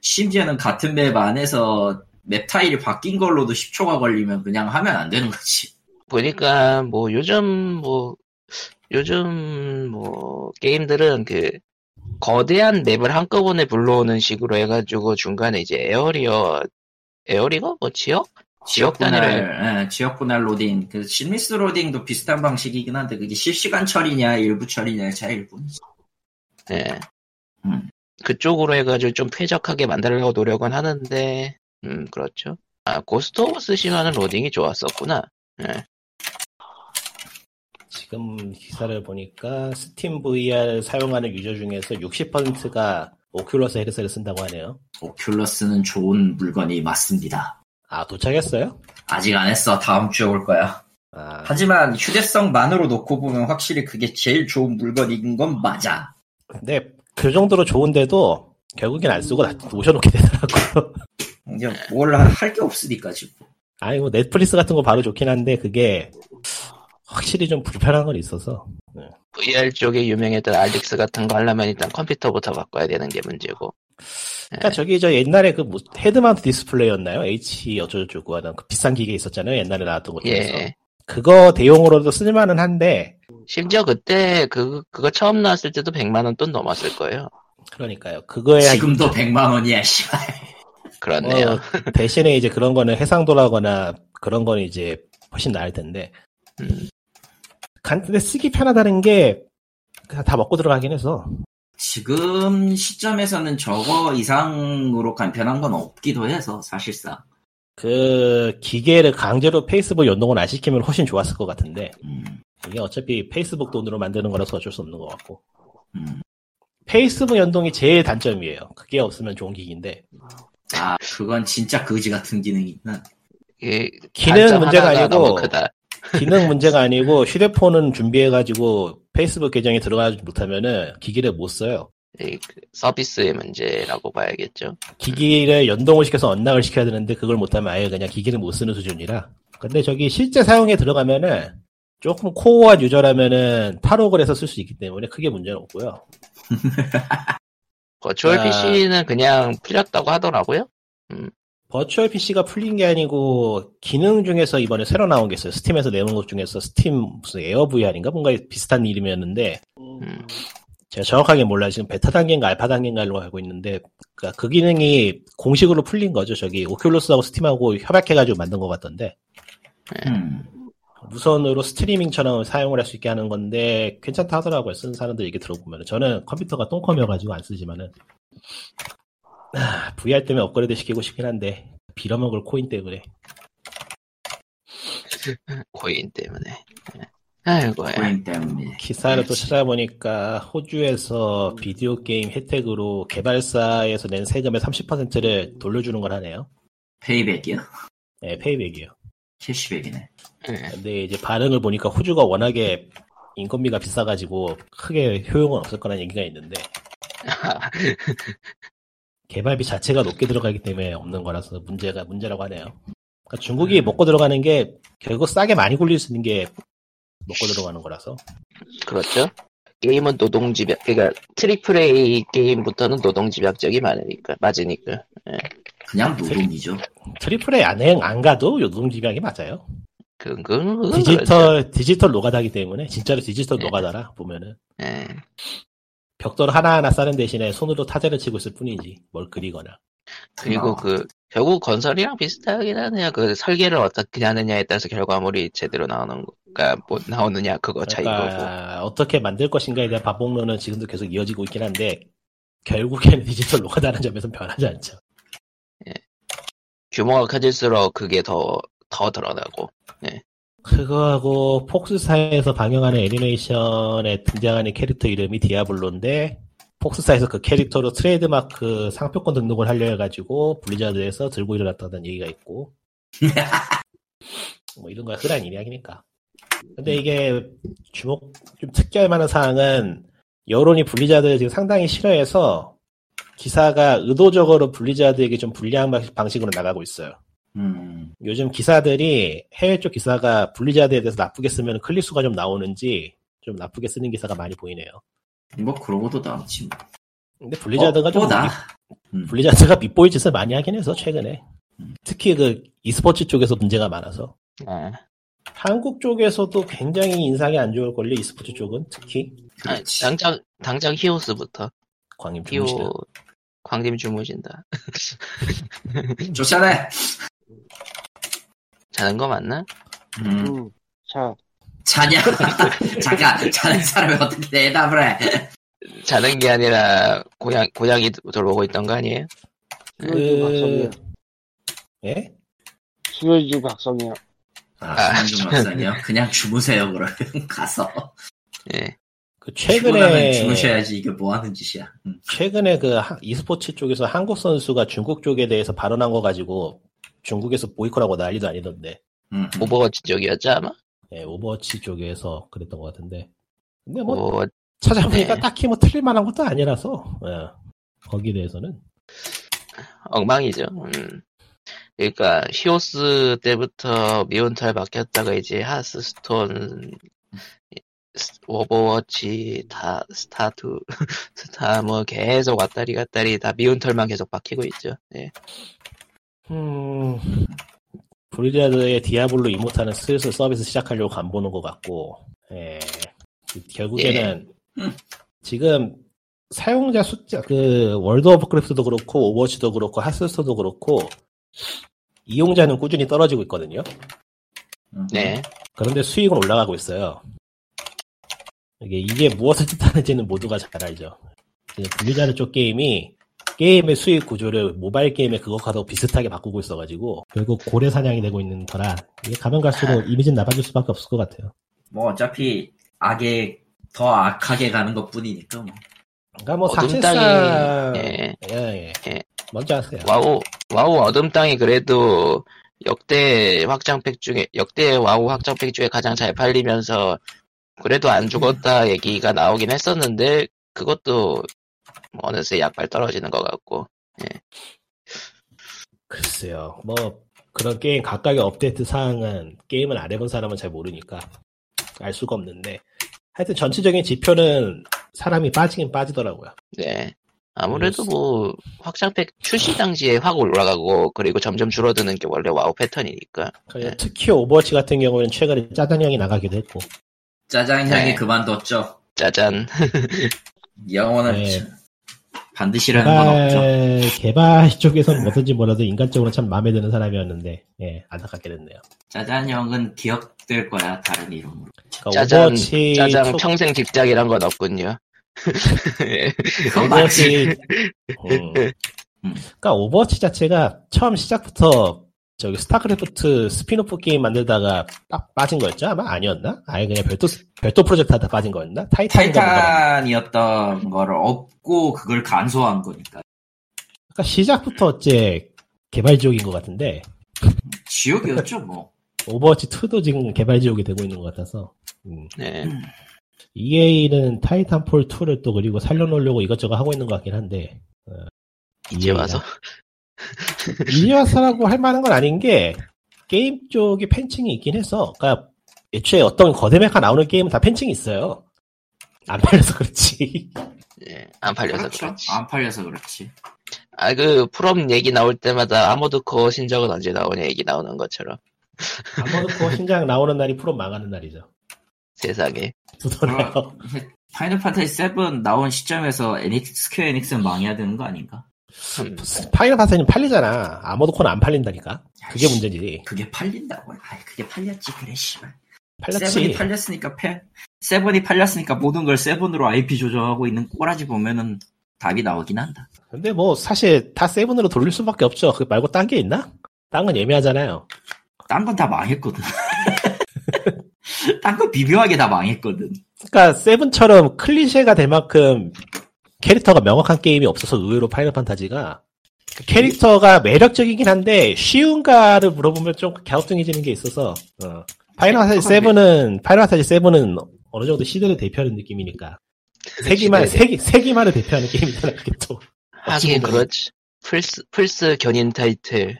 심지어는 같은 맵 안에서 맵 타일이 바뀐 걸로도 10초가 걸리면 그냥 하면 안 되는 거지. 보니까 뭐 요즘 뭐 요즘 뭐 게임들은 그 거대한 맵을 한꺼번에 불러오는 식으로 해가지고 중간에 이제 area area거 뭐 지역 지역 단위로 분할, 예, 지역 분할 로딩, 그 seamless 로딩도 비슷한 방식이긴 한데 그게 실시간 처리냐 일부 처리냐의 차이일 뿐이지. 예. 음. 그쪽으로 해가지고 좀 쾌적하게 만들려고 노력은 하는데 음 그렇죠 아 고스트 오브 스시마는 로딩이 좋았었구나 예. 지금 기사를 보니까 스팀 VR 사용하는 유저 중에서 60%가 오큘러스 헤드셋을 쓴다고 하네요. 오큘러스는 좋은 물건이 맞습니다. 아 도착했어요? 아직 안 했어. 다음 주에 올 거야. 아, 하지만 휴대성만으로 놓고 보면 확실히 그게 제일 좋은 물건인 건 맞아. 근데 그 정도로 좋은데도 결국엔 안 쓰고 나- 놓으셔놓게 되더라고요. 이제 뭘 할 게 없으니까 지금. 아니 뭐 넷플릭스 같은 거 바로 좋긴 한데 그게 확실히 좀 불편한 건 있어서 VR 쪽에 유명했던 알릭스 같은 거 하려면 일단 컴퓨터부터 바꿔야 되는 게 문제고. 그러니까 저기 저 옛날에 그 뭐- head mount display였나요? H 어쩌고저쩌고 하는 그 비싼 기계 있었잖아요. 옛날에 나왔던 것 중에서 예. 그거 대용으로도 쓸만은 한데 심지어 그때 그, 그거 처음 나왔을 때도 100만 원 돈 넘었을 거예요. 그러니까요. 그거에 지금도 100만 원이야, 씨발. 그렇네요. 어, 대신에 이제 그런 거는 해상도라거나 그런 거는 이제 훨씬 나을 텐데. 음. 간- 근데 쓰기 편하다는 게 그냥 다 먹고 들어가긴 해서. 지금 시점에서는 저거 이상으로 간편한 건 없기도 해서 사실상. 그 기계를 강제로 페이스북 연동을 안 시키면 훨씬 좋았을 것 같은데 음, 이게 어차피 페이스북 돈으로 만드는 거라서 어쩔 수 없는 것 같고 음. 페이스북 연동이 제일 단점이에요. 그게 없으면 좋은 기기인데 아, 그건 진짜 거지 같은 기능이 있나? 이게 기능 문제가 아니고. 기능 문제가 아니고 휴대폰은 준비해가지고 페이스북 계정에 들어가지 못하면은 기기를 못 써요. 이그 서비스의 문제라고 봐야겠죠. 기기를 연동을 시켜서 언락을 시켜야 되는데 그걸 못하면 아예 그냥 기기를 못 쓰는 수준이라. 근데 저기 실제 사용에 들어가면은 조금 core한 유저라면은 탈옥을 해서 쓸 수 있기 때문에 크게 문제는 없고요. virtual 아. PC는 그냥 풀렸다고 하더라고요. virtual PC가 풀린 게 아니고 기능 중에서 이번에 새로 나온 게 있어요. 스팀에서 내놓은 것 중에서 스팀 무슨 에어 VR인가 뭔가 비슷한 이름이었는데 음. 제가 정확하게 몰라요. 지금 베타 단계인가 알파 단계인가로 알고 있는데 그, 그 기능이 공식으로 풀린 거죠. 저기 오큘러스하고 스팀하고 협약해가지고 만든 것 같던데 음. 무선으로 스트리밍처럼 사용을 할 수 있게 하는 건데 괜찮다 하더라고요. 쓰는 사람들 얘기 들어보면 저는 컴퓨터가 똥컴이어가지고 안 쓰지만은 아, VR 때문에 업그레이드 시키고 싶긴 한데 빌어먹을 코인 때문에 코인 때문에. 예. 아이고야. 코인 때문에. 기사를 또 그렇지. 찾아보니까 호주에서 비디오 게임 혜택으로 개발사에서 낸 세금의 30%를 돌려주는 걸 하네요. payback이요? 네, payback이요. 캐시백이네. 예. 근데 이제 반응을 보니까 호주가 워낙에 인건비가 비싸가지고 크게 효용은 없을 거라는 얘기가 있는데 개발비 자체가 높게 들어가기 때문에 없는 거라서 문제가 문제라고 하네요. 그러니까 중국이 먹고 들어가는 게 결국 싸게 많이 굴릴 수 있는 게 먹고 들어가는 거라서 그렇죠. 게임은 노동 집약, 그러니까 triple A 게임부터는 노동 집약적이 많으니까, 맞으니까. 그냥 노동이죠. triple A 안, 해- 안 가도 노동집약이 맞아요. 그, 그, 그, 디지털 디지털 노가다기 때문에 진짜로 디지털 네. 노가다라 보면은 예. 벽돌 하나하나 쌓는 대신에 손으로 타자를 치고 있을 뿐이지 뭘 그리거나 그리고 어. 그, 결국 건설이랑 비슷하긴 하네요. 그 설계를 어떻게 하느냐에 따라서 결과물이 제대로 나오는, 가, 못 나오느냐, 그거. 그러니까 어떻게 만들 것인가에 대한 방법론은 지금도 계속 이어지고 있긴 한데 결국에는 디지털 노가다라는 점에서 변하지 않죠. 규모가 커질수록 그게 더, 더 드러나고. 그거하고 폭스사에서 방영하는 애니메이션에 등장하는 캐릭터 이름이 디아블로인데 폭스사에서 그 캐릭터로 트레이드마크 상표권 등록을 하려 해가지고 블리자드에서 들고 일어났다는 얘기가 있고. 뭐 이런 거야. 흔한 이야기니까. 근데 이게 주목 좀 특이할 만한 사항은 여론이 블리자드를 지금 상당히 싫어해서 기사가 의도적으로 블리자드에게 좀 불리한 방- 방식으로 나가고 있어요 음. 요즘 기사들이 해외 쪽 기사가 블리자드에 대해서 나쁘게 쓰면 클릭 수가 좀 나오는지 좀 나쁘게 쓰는 기사가 많이 보이네요. 뭐 그러고도 나왔지. 뭐. 근데 블리자드가 어, 좀또 나. 미- 음. 블리자드가 밉보일 짓을 많이 하긴 해서 최근에 특히 그 e스포츠 쪽에서 문제가 많아서 아, 한국 쪽에서도 굉장히 인상이 안 좋을 걸요 e스포츠 쪽은 특히 아. 당장, 당장 히오스부터. 광님 히오, 주무시는 광림 주무신다. 좋잖아. 자는 거 맞나? 음. 음, 자, 자냐? 잠깐, 자는 사람이 어떻게 대답을 해? 자는 게 아니라, 고양, 고양이 돌보고 있던 거 아니에요? 수요일주. 예? 수요일주 박성이야. 아, 김현중 박사님 그냥 주무세요, 그러면. 가서. 예. 그 최근에 주무셔야지 이게 뭐 하는 짓이야. 응. 최근에 그 하- e스포츠 쪽에서 한국 선수가 중국 쪽에 대해서 발언한 거 가지고 중국에서 보이콧하고 난리도 아니던데 응. 오버워치 쪽이었죠 아마? 예, 오버워치 쪽에서 그랬던 것 같은데 근데 뭐 오, 찾아보니까 네. 딱히 뭐 틀릴 만한 것도 아니라서 예, 거기에 대해서는 엉망이죠. 음. 그러니까 히오스 때부터 미온털 바뀌었다가 이제 하스스톤, 스- 오버워치, 다 스타투, 스타 뭐 계속 왔다리 갔다리 다 미온털만 계속 바뀌고 있죠. 예. 음, 브리자드의 디아블로 이모타는 슬슬 서비스 시작하려고 간 보는 것 같고, 예, 결국에는 지금 사용자 숫자, 그 월드 오브 크래프트도 그렇고 오버워치도 그렇고 하스스톤도 그렇고 이용자는 꾸준히 떨어지고 있거든요. 응. 네. 그런데 수익은 올라가고 있어요. 이게, 이게 무엇을 뜻하는지는 모두가 잘 알죠. 블리자드 쪽 게임이 게임의 수익 구조를 모바일 게임의 그것과도 비슷하게 바꾸고 있어가지고 결국 고래 사냥이 되고 있는 터라 이게 가면 갈수록 이미지는 나빠질 수밖에 없을 것 같아요. 뭐 어차피 악에 더 악하게 가는 것 뿐이니까 뭐. 그러니까 뭐 어둠 사실상 땅이, 예. 예, 예. 예. 먼저 하세요. 와우, 와우 어둠 땅이 그래도 역대 확장팩 중에, 역대 와우 확장팩 중에 가장 잘 팔리면서 그래도 안 죽었다 얘기가 나오긴 했었는데 그것도 어느새 약발 떨어지는 것 같고. 글쎄요. 뭐 그런 게임 각각의 업데이트 사항은 게임을 안 해본 사람은 잘 모르니까 알 수가 없는데 하여튼 전체적인 지표는 사람이 빠지긴 빠지더라고요. 네. 아무래도. 뭐 확장팩 출시 당시에 확 올라가고 그리고 점점 줄어드는 게 원래 와우 패턴이니까. 그래서 네. 특히 오버워치 같은 경우에는 최근에 짜장형이 나가기도 했고 짜장형이 네. 그만뒀죠. 짜잔. 영원은 네. 반드시라는 건 없죠. 개발, 개발 쪽에서는 뭐든지 뭐라도 인간적으로 참 마음에 드는 사람이었는데 예 안타깝게 됐네요. 짜장형은 기억될 거야 다른 이름으로. 그러니까 짜잔, 오버워치 짜장 초- 평생 직장이란 건 없군요. 예. 오버워치 음. 음. 그러니까 오버워치 자체가 처음 시작부터 저기 스타크래프트 스피노프 게임 만들다가 빠, 빠진 거였죠? 아마 아니었나? 아예 그냥 별도 별도 프로젝트 하다 빠진 거였나? 뭔가. 타이탄이었던 거를 엎고 그걸 간소화한 거니까. 그러니까 시작부터 어째 개발 지옥인 것 같은데 지옥이었죠 뭐. 오버워치 2도 지금 개발 지옥이 되고 있는 것 같아서 음. 네. EA는 타이탄 폴 2를 또 그리고 살려놓으려고 이것저것 하고 있는 것 같긴 한데 이제 와서. 이제 와서라고 할 만한 건 아닌 게 게임 쪽에 팬층이 있긴 해서 그러니까 애초에 어떤 거대 mecha 나오는 게임은 다 팬층이 있어요. 안 팔려서 그렇지. 예. 안 팔려서 그렇죠. 그렇지. 안 팔려서 그렇지. 아, 그, 프롬 얘기 나올 때마다 아머드 코어 신작은 언제 나오냐 얘기 나오는 것처럼. 그 신작 나오는 날이 프롬 망하는 날이죠. 세상에. 두더라요. 파이널 판타지 7 나온 시점에서 에닉 스퀘어 에닉스는 망해야 되는 거 아닌가? 음, 파이널 판타지는 팔리잖아. 아머드 코어는 안 팔린다니까. 그게 문제지. 그게 팔린다고. 아, 그게 팔렸지 그래 씨발. 팔렸지. 세븐이 팔렸으니까 패. seven이 팔렸으니까 모든 걸 세븐으로 IP 조정하고 있는 꼬라지 보면은 답이 나오긴 한다. 근데 뭐 사실 다 seven으로 돌릴 수밖에 없죠. 그 말고 딴 게 있나? 딴 건 애매하잖아요. 딴 건 다 망했거든. 딴 건 미묘하게 다 망했거든. 그러니까 seven처럼 클리셰가 될 만큼 캐릭터가 명확한 게임이 없어서 의외로 파이널 판타지가 그 캐릭터가 매력적이긴 한데 쉬운가를 물어보면 좀 갸우뚱해지는 게 있어서 어. 파이널 판타지 7은 파이널 판타지 7은 어느 정도 시대를 대표하는 느낌이니까 세기말 시대를- 세기 세기말을 대표하는 게임이잖아요. 그게 또 하긴. 그렇지. 플스, 플스 견인 타이틀.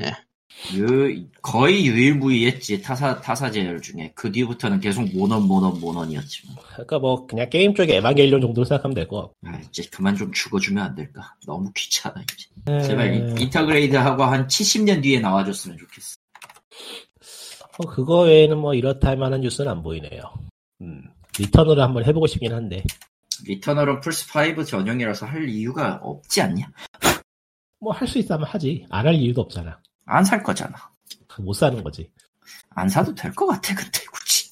유, 거의 유일무이했지 타사 타사 계열 중에 그 뒤부터는 계속 몬헌 몬헌 몬헌이었지. 뭐. 그러니까 뭐 그냥 게임 쪽에 에반게리온 정도로 생각하면 되고 아, 이제 그만 좀 죽어주면 안 될까? 너무 귀찮아 이제. 음. 제발 인- Intergrade하고 한 70년 뒤에 나와줬으면 좋겠어. 어, 그거 외에는 뭐 이렇다 할 만한 뉴스는 안 보이네요. 음, 리터널을 한번 해보고 싶긴 한데 리터널은 플스5 전용이라서 할 이유가 없지 않냐? 뭐 할 수 있다면 하지 안 할 이유도 없잖아. 안 살 거잖아. 못 사는 거지. 안 사도 될 것 같아, 근데 굳이.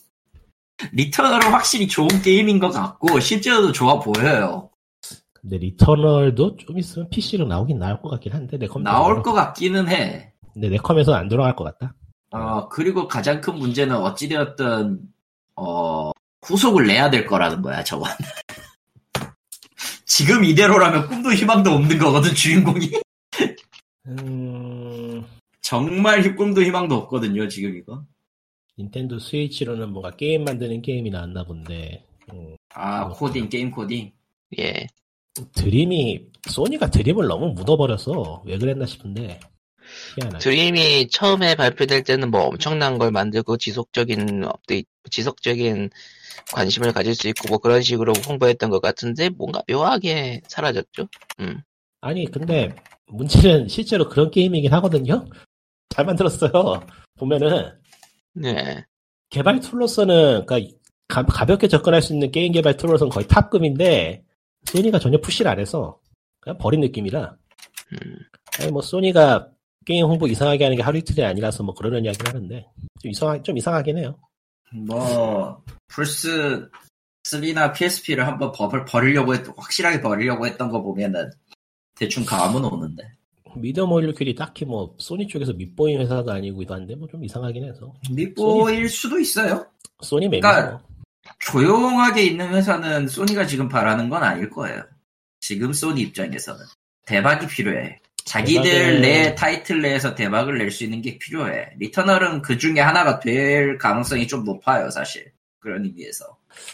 리터널은 확실히 좋은 게임인 것 같고, 실제로도 좋아 보여요. 근데 리터널도 좀 있으면 PC로 나오긴 나올 것 같긴 한데 내 컴퓨터 나올 것 같기는 해. 근데 내 컴에서 안 돌아갈 것 같다. 어, 그리고 가장 큰 문제는 어찌되었든, 어, 후속을 내야 될 거라는 거야, 저건. 지금 이대로라면 꿈도 희망도 없는 거거든, 주인공이. 음, 정말 꿈도 희망도 없거든요, 지금 이거. 닌텐도 스위치로는 뭔가 게임 만드는 게임이 나왔나 본데, 음, 아, 코딩, 게임 코딩. 예. 드림이, 소니가 드림을 너무 묻어버려서 왜 그랬나 싶은데, 희한하게. 드림이 처음에 발표될 때는 뭐 엄청난 걸 만들고 지속적인 업데이트, 지속적인 관심을 가질 수 있고 뭐 그런 식으로 홍보했던 것 같은데 뭔가 묘하게 사라졌죠. 음. 아니, 근데, 문제는 실제로 그런 게임이긴 하거든요? 잘 만들었어요. 보면은, 네. 개발 tool로서는, 그니까, 가볍게 접근할 수 있는 게임 개발 tool로서는 거의 탑급인데, 소니가 전혀 푸시를 안 해서, 그냥 버린 느낌이라, 음. 아니, 뭐, 소니가 게임 홍보 이상하게 하는 게 하루 이틀이 아니라서 뭐 그러는 이야기를 하는데, 좀 이상하, 좀 이상하긴 해요. 뭐, 플스 3나 PSP를 한번 버, 버리려고 했, 확실하게 버리려고 했던 거 보면은, 대충 감은 오는데. 미디어 몰큘이 딱히 뭐, 소니 쪽에서 밉보인 회사도 아니고도 한데, 뭐 좀 이상하긴 해서. 밉보일 수도 있어요. 소니 맘이죠. 그러니까 조용하게 있는 회사는 소니가 지금 바라는 건 아닐 거예요. 지금 소니 입장에서는. 대박이 필요해. 자기들 대박을- 내 타이틀 내에서 대박을 낼 수 있는 게 필요해. 리터널은 그 중에 하나가 될 가능성이 좀 높아요, 사실. 그런 의미에서.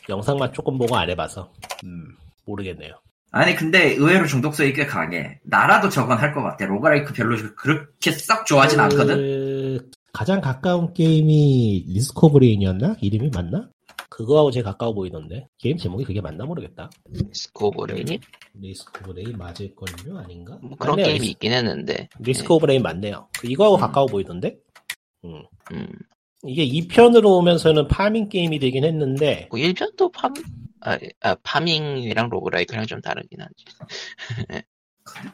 영상만 조금 보고 안 해봐서. 음, 모르겠네요. 아니, 근데 의외로 중독성이 꽤 강해. 나라도 저건 할 것 같아. roguelike 별로 그렇게 썩 좋아하진 않거든? 그, 가장 가까운 게임이 리스크 오브 레인이었나? 이름이 맞나? 그거하고 제일 가까워 보이던데. 게임 제목이 그게 맞나 모르겠다. 리스크 오브 레인이 리스크 오브 레인 맞을걸요? 아닌가? 뭐 그런 맞네요. 게임이 있긴 했는데. 리스크 오브 레인 맞네요. 그 이거하고 음. 가까워 보이던데? 음. 음. 이게 2편으로 오면서는 farming 게임이 되긴 했는데, 그 1편도 팜, 아, 아, farming이랑 roguelike랑 좀 다르긴 하지.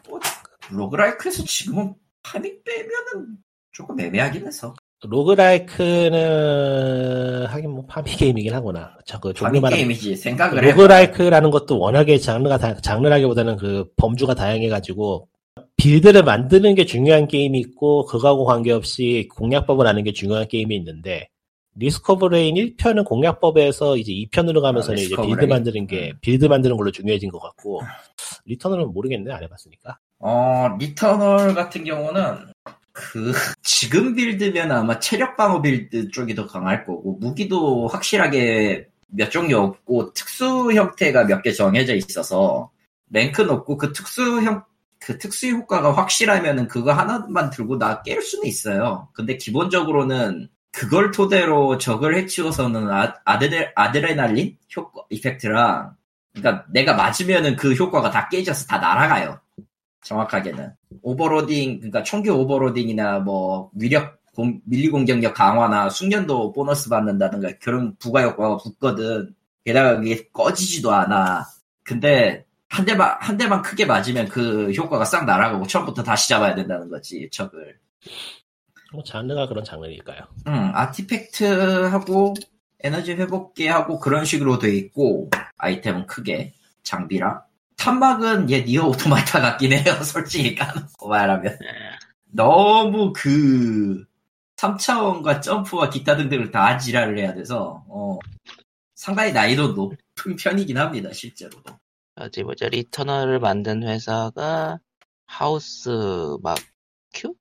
뭐, roguelike에서 지금은 farming 빼면은 조금 애매하긴 해서. roguelike는, 하긴 뭐 farming 게임이긴 하구나. 저, 그 farming 종류만 게임이지. 생각을 해. roguelike라는 것도 워낙에 장르가 다, 장르라기보다는 그 범주가 다양해가지고 build를 만드는 게 중요한 게임이 있고 그거하고 관계없이 공략법을 아는 게 중요한 게임이 있는데 리스크 오브 레인 1편은 공략법에서 이제 2편으로 가면서는 아, 이제 build. 만드는 게 음. build 만드는 걸로 중요해진 것 같고 리터널은 모르겠네 안 해봤으니까 어, 리터널 같은 경우는 그 지금 build면 아마 체력 방어 build 쪽이 더 강할 거고 무기도 확실하게 몇 종류 없고 특수 형태가 몇 개 정해져 있어서 랭크 높고 그 특수 형, 그 특수 효과가 확실하면은 그거 하나만 들고 나 깰 수는 있어요. 근데 기본적으로는 그걸 토대로 적을 해치워서는 아, 아드레, 아드레날린 효과, effect랑 그러니까 내가 맞으면은 그 효과가 다 깨져서 다 날아가요. 정확하게는. overloading, 그러니까 총기 overloading이나 뭐 위력, 공- melee 공격력 강화나 숙련도 보너스 받는다든가 그런 부가 효과가 붙거든. 게다가 그게 꺼지지도 않아. 근데 한 대만 한 대만 크게 맞으면 그 효과가 싹 날아가고 처음부터 다시 잡아야 된다는 거지 적을. 뭐 장르가 그런 장르니까요 음, 아티팩트하고 에너지 회복기 하고 그런 식으로 돼 있고 아이템은 크게 장비랑 탄막은 얘 니어 오토마타 같긴 해요 솔직히 까놓고 말하면 너무 그 3차원과 점프와 기타 등등을 다 지랄을 해야 돼서 어, 상당히 난이도 높은 편이긴 합니다 실제로도 어디 보자. 리터널을 만든 회사가 하우스 마큐?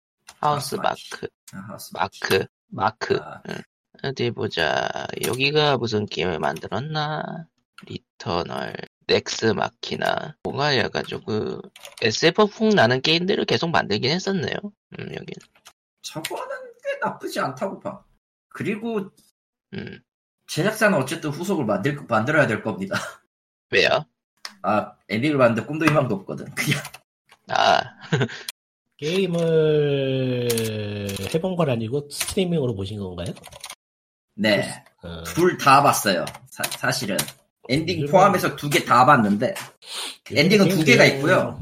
하우스 마크. 아, 마크. 마크. 아, 응. 어디 보자. 여기가 무슨 게임을 만들었나? 리터널, 넥스 마키나. 뭔가 약간 그 SF 풍 나는 게임들을 계속 만들긴 했었네요. 음, 여기는. 저거는 꽤 나쁘지 않다고 봐 그리고 음. 제작사는 어쨌든 후속을 만들, 만들어야 될 겁니다 왜요? 아, 엔딩을 봤는데 꿈도 희망도 없거든. 그냥. 아, 게임을 해본 건 아니고 스트리밍으로 보신 건가요? 네. 어, 둘다 봤어요. 사, 실은 엔딩 요즘은- 포함해서 두 개 다 봤는데, 엔딩은 두 개가 있고요.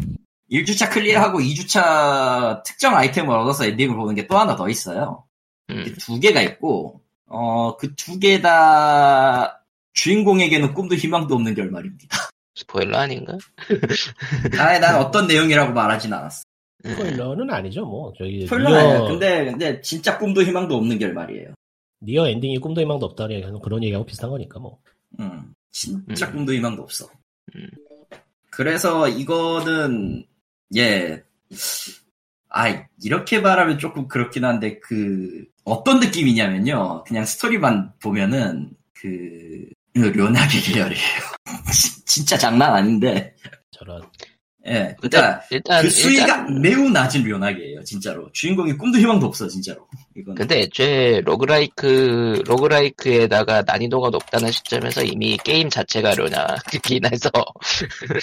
1주차 클리어하고 2주차 특정 아이템을 얻어서 엔딩을 보는 게 또 하나 더 있어요. 음. 두 개가 있고, 어, 그 두 개 다 주인공에게는 꿈도 희망도 없는 결말입니다. 스포일러 아닌가? 아니, 난 어떤 내용이라고 말하진 않았어. 스포일러는 아니죠, 뭐. 저기, 설명해. 니어, 근데, 근데 진짜 꿈도 희망도 없는 결말이에요. 니어 엔딩이 꿈도 희망도 없다는 얘기하는 그런 얘기하고 비슷한 거니까, 뭐. 음, 진짜 음. 꿈도 희망도 없어. 음. 그래서 이거는 예, 아 이렇게 말하면 조금 그렇긴 한데 그 어떤 느낌이냐면요. 그냥 스토리만 보면은 그 료나게 계열이에요. 진짜 장난 아닌데. 저런 예, 일단 그러니까 일단 그 수위가 일단 매우 낮은 료나게예요. 진짜로 주인공이 꿈도 희망도 없어 진짜로. 이건 근데 애초에 roguelike roguelike에다가 난이도가 높다는 시점에서 이미 게임 자체가 료나긴 해서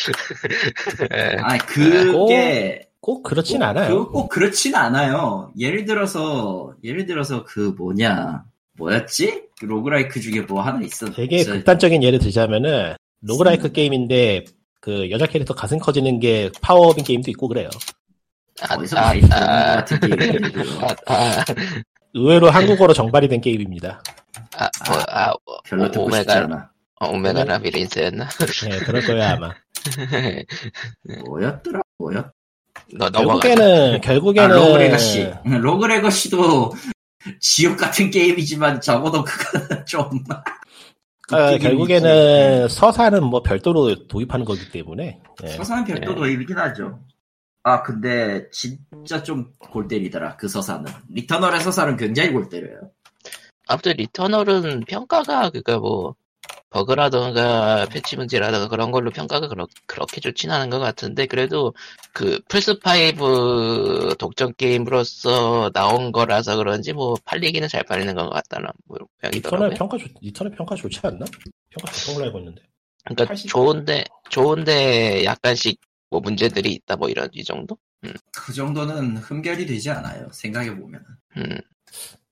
예. 아 그게 꼭 그렇진 꼭, 않아요. 그, 꼭 그렇진 않아요. 예를 들어서 예를 들어서 그 뭐냐 뭐였지? 그 roguelike 중에 뭐 하나 있었. 되게 있어- 극단적인 예를 들자면은 roguelike 음. 게임인데 그 여자 캐릭터 가슴 커지는 게 파워업인 게임도 있고 그래요. 아, 아, 아, 게임이고요. 아, 아, 의외로 한국어로 정발이 된 게임입니다. 아, 뭐, 아, 오- 별로 듣고 싶지 오메가 않아. 어, Omega Labyrinth였나? 네, 그럴 거야 아마. 뭐였더라? 뭐였? 너 넘어가. 결국에는 아, 결국에는 Rogue Legacy. Rogue Legacy도 지옥 같은 게임이지만 적어도 그거는 좀. 그 아, 결국에는 서사는 뭐 별도로 도입하는 거기 때문에 예. 있고. 서사는 별도 네. 도입이긴 하죠. 아 근데 진짜 좀 골 때리더라 그 서사는. Returnal의 서사는 굉장히 골 때려요. 아무튼 Returnal은 평가가 그니까 뭐 버그라던가 패치 문제라던가 그런 걸로 평가가 그렇, 그렇게 좋진 않은 것 같은데 그래도 그 플스5 독점 게임으로서 나온 거라서 그런지 뭐 팔리기는 잘 팔리는 것 같다는 Returnal 모양이더라고요. 평가 좋, Returnal 평가 좋지 않나? 평가 좋은 걸로 알고 있는데. 그러니까 80. 좋은데 좋은데 약간씩 뭐 문제들이 있다 뭐 이런 이 정도? 그 정도는 흠결이 되지 않아요. 생각해 보면. 음.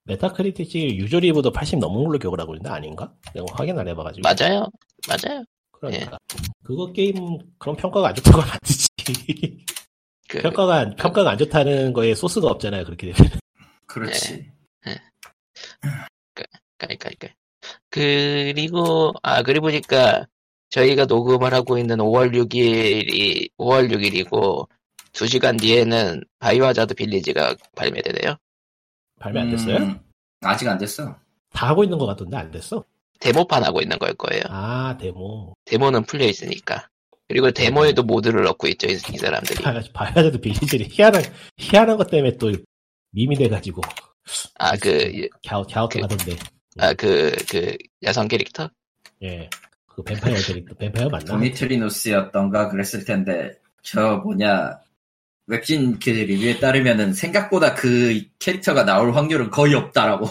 Metacritic 유저 리뷰도 80 넘은 걸로 기억을 하고 있는데 아닌가? 내가 확인 안 해봐가지고. 맞아요, 맞아요. 그러니까 그거 게임 그런 평가가 안 좋다고 하면 안 되지. 그 평가가 평가가 안 좋다는 거에 소스가 없잖아요. 그렇게 되면. 그렇지. 그러니까 그리고 아 그리고 보니까 저희가 녹음을 하고 있는 5월 6일이 5월 6일이고 2시간 뒤에는 Biohazard Village가 발매되네요. 발매 안 됐어요? 음, 아직 안 됐어. 다 하고 있는 것 같던데 안 됐어? 데모판 하고 있는 걸 거예요. 아 데모. 데모는 풀려 있으니까. 그리고 데모에도 mod를 넣고 있죠, 이, 이 사람들이. Biohazard Village를 희한한 희한한 것 때문에 또 밈이 돼가지고 아, 그, 갸우 갸우 그- 하던데. 아, 그, 그, 여성 캐릭터? 예. 그 뱀파이어 캐릭터 뱀파이어 맞나? 도미트리누스였던가 그랬을 텐데 저 뭐냐 웹진 그 리뷰에 따르면은 생각보다 그 캐릭터가 나올 확률은 거의 없다라고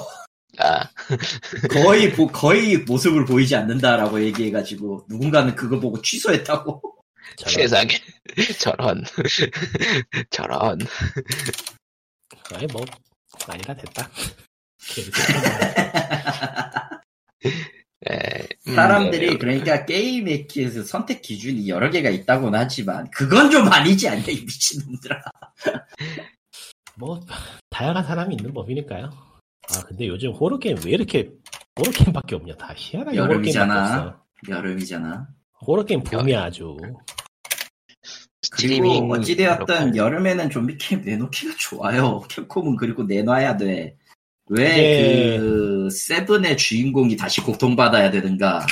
아, 거의 보- 거의 모습을 보이지 않는다라고 얘기해가지고 누군가는 그거 보고 취소했다고 저런. 세상에. 저런. 저런. 아니 뭐 아니라 됐다. 에, 음, 사람들이 네. 그러니까 게임의 기- 그 선택 기준이 여러 개가 있다고는 하지만 그건 좀 아니지 않냐 이 미친놈들아 뭐 다양한 사람이 있는 법이니까요. 아 근데 요즘 호러 게임 왜 이렇게 호러 게임밖에 없냐? 다 희한하게 여름이잖아. 여름이잖아 호러 게임 붐이야 아주. 그리고 어찌되었든 그렇고. 여름에는 좀비 게임 내놓기가 좋아요 Capcom은 그리고 내놔야 돼 왜 이게- 그 seven의 주인공이 다시 고통받아야 되는가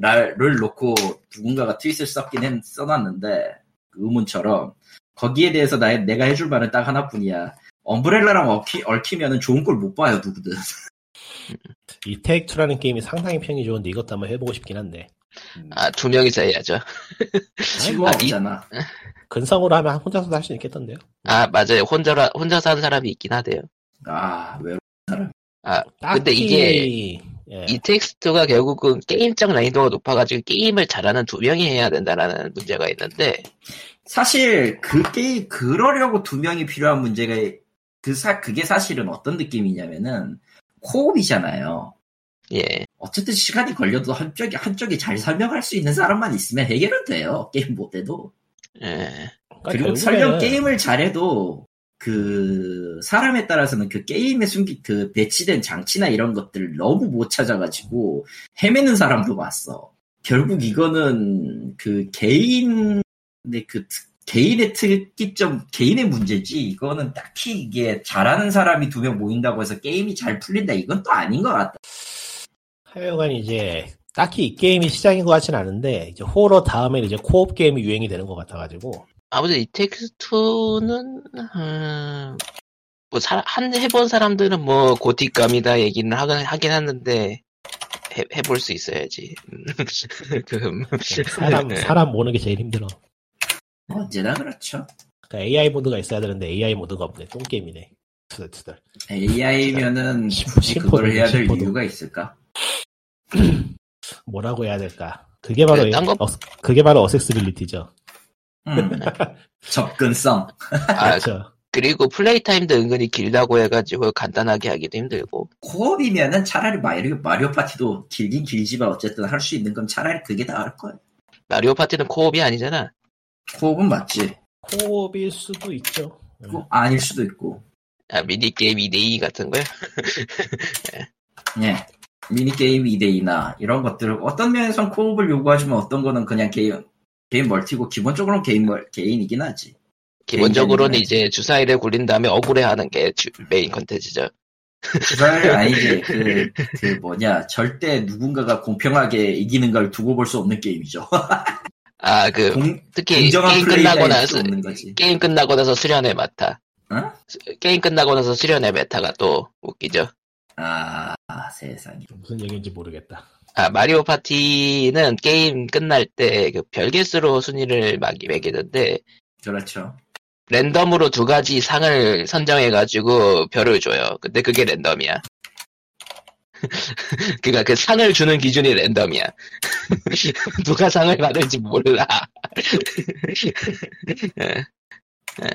를 놓고 누군가가 트윗을 썼긴 했, 써놨는데 그 의문처럼 거기에 대해서 나, 내가 해줄 말은 딱 하나뿐이야 엄브렐라랑 얽히, 얽히면은 좋은 걸 못 봐요 누구든 이 테이크투라는 게임이 상당히 평이 좋은데 이것도 한번 해보고 싶긴 한데 아, 두 명이서 해야죠. 아니, 지금 뭐, 없잖아 근성으로 하면 혼자서도 할 수 있겠던데요. 아, 맞아요. 혼자, 혼자 사는 사람이 있긴 하대요. 아 왜? 아, 딱히 근데 이게 예. 이 텍스트가 결국은 게임적 난이도가 높아가지고 게임을 잘하는 두 명이 해야 된다라는 문제가 있는데, 사실 그 게임 그러려고 두 명이 필요한 문제가 그 사, 그게 사실은 어떤 느낌이냐면은 co-op이잖아요. 예. 어쨌든 시간이 걸려도 한쪽이 한쪽이 잘 설명할 수 있는 사람만 있으면 해결은 돼요. 게임 못해도. 예. 그러니까 그리고 결국에는 설령 게임을 잘해도 그 사람에 따라서는 그 게임에 숨기 그 배치된 장치나 이런 것들을 너무 못 찾아가지고 헤매는 사람도 봤어. 결국 이거는 그 개인의 그 특- 개인의 특기점 개인의 문제지 이거는 딱히 이게 잘하는 사람이 두 명 모인다고 해서 게임이 잘 풀린다 이건 또 아닌 것 같다. 하여간 이제 딱히 이 게임이 시작인 것 같진 않은데 이제 호러 다음에 이제 co-op 게임이 유행이 되는 것 같아가지고 아무튼 It Takes Two는 음, 뭐 사- 한 해본 사람들은 뭐 GOTY감이다 얘기는 하긴, 하긴 하는데 해, 해볼 수 있어야지. 음, 그, 사람 네. 사람 모는 게 제일 힘들어. 언제나 그렇죠. 그러니까 AI 모드가 있어야 되는데 AI 모드가 없네. 똥 게임이네. 투덜투덜. AI면은 굳이 그걸 해야 될 심포도. 이유가 있을까? 뭐라고 해야 될까? 그게 바로 네, 딴 거- 어, 그게 바로 어섹스빌리티죠. 음. 접근성. 아, 그렇죠. 그리고 플레이 타임도 은근히 길다고 해가지고 간단하게 하기도 힘들고. co-op이면은 차라리 Mario, Mario Party도 길긴 길지만 어쨌든 할 수 있는 건 차라리 그게 나을 거야. Mario Party는 co-op이 아니잖아. co-op은 맞지. co-op일 수도 있죠. 음. co- 아닐 수도 있고. 아, 미니게임 2대2 같은 거야? 예. 미니게임 2대2나 이런 것들을 어떤 면에선 co-op을 요구하지만 어떤 거는 그냥 게임, 게임 멀티고 기본적으로는 게임 멀, 개인이긴 하지. 기본적으로는 개인적인 이제 주사위를 굴린 다음에 억울해하는 게 주- 메인 컨텐츠죠. 주사를 아니지. 그, 그 뭐냐. 절대 누군가가 공평하게 이기는 걸 두고 볼 수 없는 게임이죠. 아, 그, 공, 특히 게임 끝나고 나서. 게임 끝나고 나서 수련의 meta. 어? 수- 게임 끝나고 나서 수련의 meta가 또 웃기죠. 아, 세상에. 무슨 얘기인지 모르겠다. 아, Mario Party는 게임 끝날 때 그 별 개수로 순위를 막 매기는데, 그렇죠. 랜덤으로 두 가지 상을 선정해가지고 별을 줘요. 근데 그게 랜덤이야. 그니까 그 상을 주는 기준이 랜덤이야. 누가 상을 받을지 몰라. 예. 예.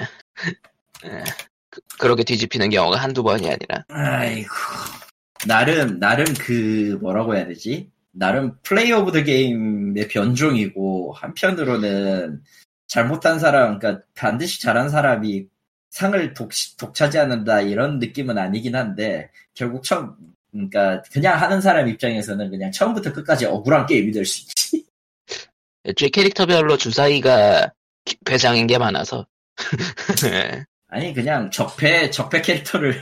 예. 그- 그렇게 뒤집히는 경우가 한두 번이 아니라. 아이고. 나름, 나름 그, 뭐라고 해야 되지? 나름 play of the game의 변종이고, 한편으로는 잘못한 사람, 그러니까 반드시 잘한 사람이 상을 독, 독차지하는다, 이런 느낌은 아니긴 한데, 결국 처음, 그러니까 그냥 하는 사람 입장에서는 그냥 처음부터 끝까지 억울한 게임이 될 수 있지. 애초에 캐릭터별로 주사위가 기- 괴상인 게 많아서. 예. 아니, 그냥 적폐, 적폐 캐릭터를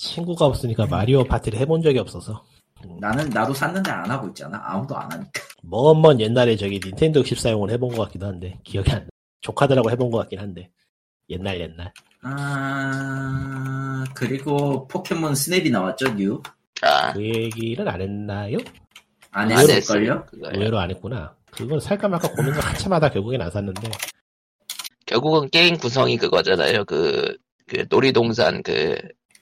친구가 없으니까 마리오 파티를 해본 적이 없어서. 나는, 나도 샀는데 안 하고 있잖아. 아무도 안 하니까. 먼먼 옛날에 저기 닌텐도 64용을 해본 것 같기도 한데 기억이 안 나. 조카들하고 해본 것 같긴 한데 옛날 옛날. 아, 그리고 포켓몬 Snap이 나왔죠, New? 아, 그 얘기를 안 했나요? 안안 했을걸요? 의외로 안 했구나. 그건 살까 말까 고민을 한참 하다 결국엔 안 샀는데 결국은 게임 구성이 그거잖아요. 그, 그 놀이동산 그,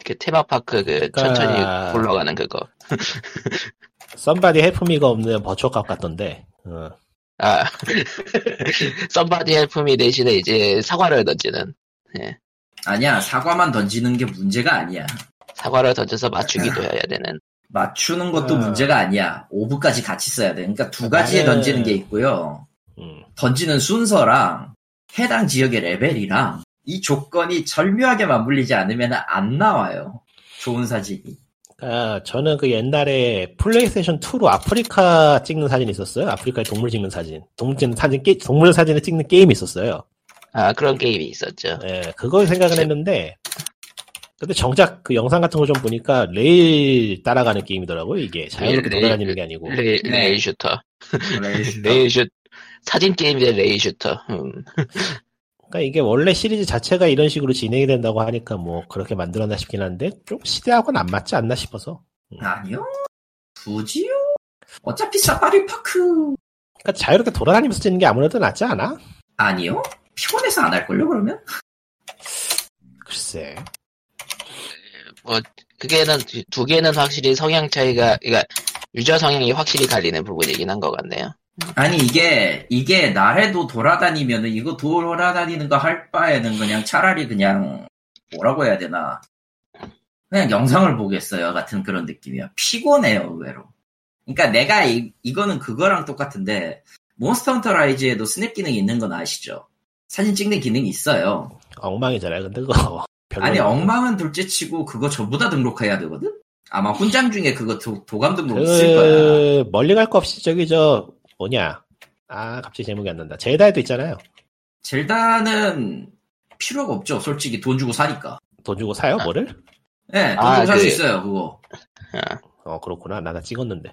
그 테마파크 그 그러니까- 천천히 굴러가는 그거. somebody help me가 없는 Virtua Cop 같던데. 어. 아, somebody help me 대신에 이제 사과를 던지는. 아니야, 사과만 던지는 게 문제가 아니야. 사과를 던져서 맞추기도 해야 되는. 맞추는 것도 아. 문제가 아니야. orb까지 같이 써야 돼. 그러니까 두 가지에 나는- 던지는 게 있고요. 음. 던지는 순서랑 해당 지역의 레벨이랑 이 조건이 절묘하게 맞물리지 않으면 안 나와요. 좋은 사진이. 아, 저는 그 옛날에 플레이스테이션 2로 아프리카 찍는 사진이 있었어요. 아프리카에 동물 찍는 사진. 동물 찍는 사진, 게, 동물 사진을 찍는 게임이 있었어요. 아, 그런 게임이 있었죠. 예, 그걸 생각을 했는데, 근데 정작 그 영상 같은 거 좀 보니까 레일 따라가는 게임이더라고요, 이게. 자유롭게 레일- 돌아다니는 게 아니고. 레일, 네. rail shooter. Rail rail shoo- 사진 게임인데 rail shooter. 음. 그러니까 이게 원래 시리즈 자체가 이런 식으로 진행이 된다고 하니까 뭐 그렇게 만들었나 싶긴 한데, 좀 시대하고는 안 맞지 않나 싶어서. 아니요? 굳이요? 어차피 사파리 파크. 그러니까 자유롭게 돌아다니면서 찍는 게 아무래도 낫지 않아? 아니요? 피곤해서 안 할걸요, 그러면? 글쎄. 뭐, 그게는, 두- 두 개는 확실히 성향 차이가, 그러니까, 유저 성향이 확실히 갈리는 부분이긴 한 것 같네요. 아니 이게 이게 날에도 돌아다니면은 이거 돌아다니는 거 할 바에는 그냥 차라리 그냥 뭐라고 해야 되나? 그냥 영상을 보겠어요 같은 그런 느낌이야. 피곤해요 의외로. 그러니까 내가 이, 이거는 그거랑 똑같은데 Monster Hunter Rise에도 snap 기능이 있는 건 아시죠? 사진 찍는 기능이 있어요. 엉망이잖아요, 근데 그거. 아니 엉망은 둘째치고 그거 전부 다 등록해야 되거든? 아마 훈장 중에 그거 도, 도감 등록 있을 거야. 그, 멀리 갈 거 없이 저기 저, 뭐냐. 아, 갑자기 제목이 안 난다. 젤다에도 있잖아요. 젤다는 필요가 없죠 솔직히 돈 주고 사니까 돈 주고 사요, 아. 뭐를? 네, 돈 아, 주고 살수 그- 있어요, 그거. 어, 그렇구나. 나 다 찍었는데.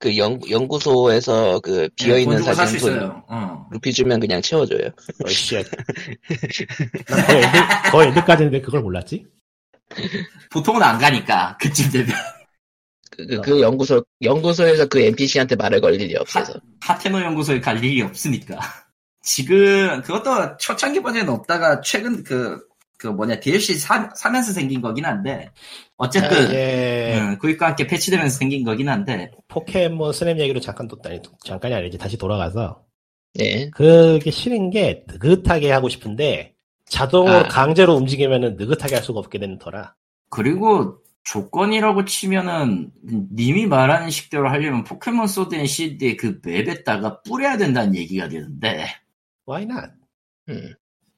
그 연, 연구소에서 그 비어있는 돈 주고 살수 사진 돈 있어요. 어. 루피 주면 그냥 채워줘요. 어이씨. 난 거의 엔드, 거의 엔드까지 했는데 그걸 몰랐지? 보통은 안 가니까 그쯤 되면 그, 그, 그 연구소, 연구소에서 그 NPC한테 말을 걸 일이 없어서. 하테노 연구소에 갈 일이 없으니까. 지금 그것도 초창기 버전은 없다가 최근 그, 그 뭐냐 DLC 사, 사면서 생긴 거긴 한데 어쨌든 아, 이제 음, 구입과 함께 패치되면서 생긴 거긴 한데 포켓몬 Snap 얘기로 잠깐 또 아니 잠깐이 아니지 다시 돌아가서 예. 그게 싫은 게 느긋하게 하고 싶은데 자동으로 아. 강제로 움직이면은 느긋하게 할 수가 없게 되는 터라. 그리고 조건이라고 치면은 님이 말하는 식대로 하려면 포켓몬 Sword and Shield의 그 맵에다가 뿌려야 된다는 얘기가 되는데 Why not? 음.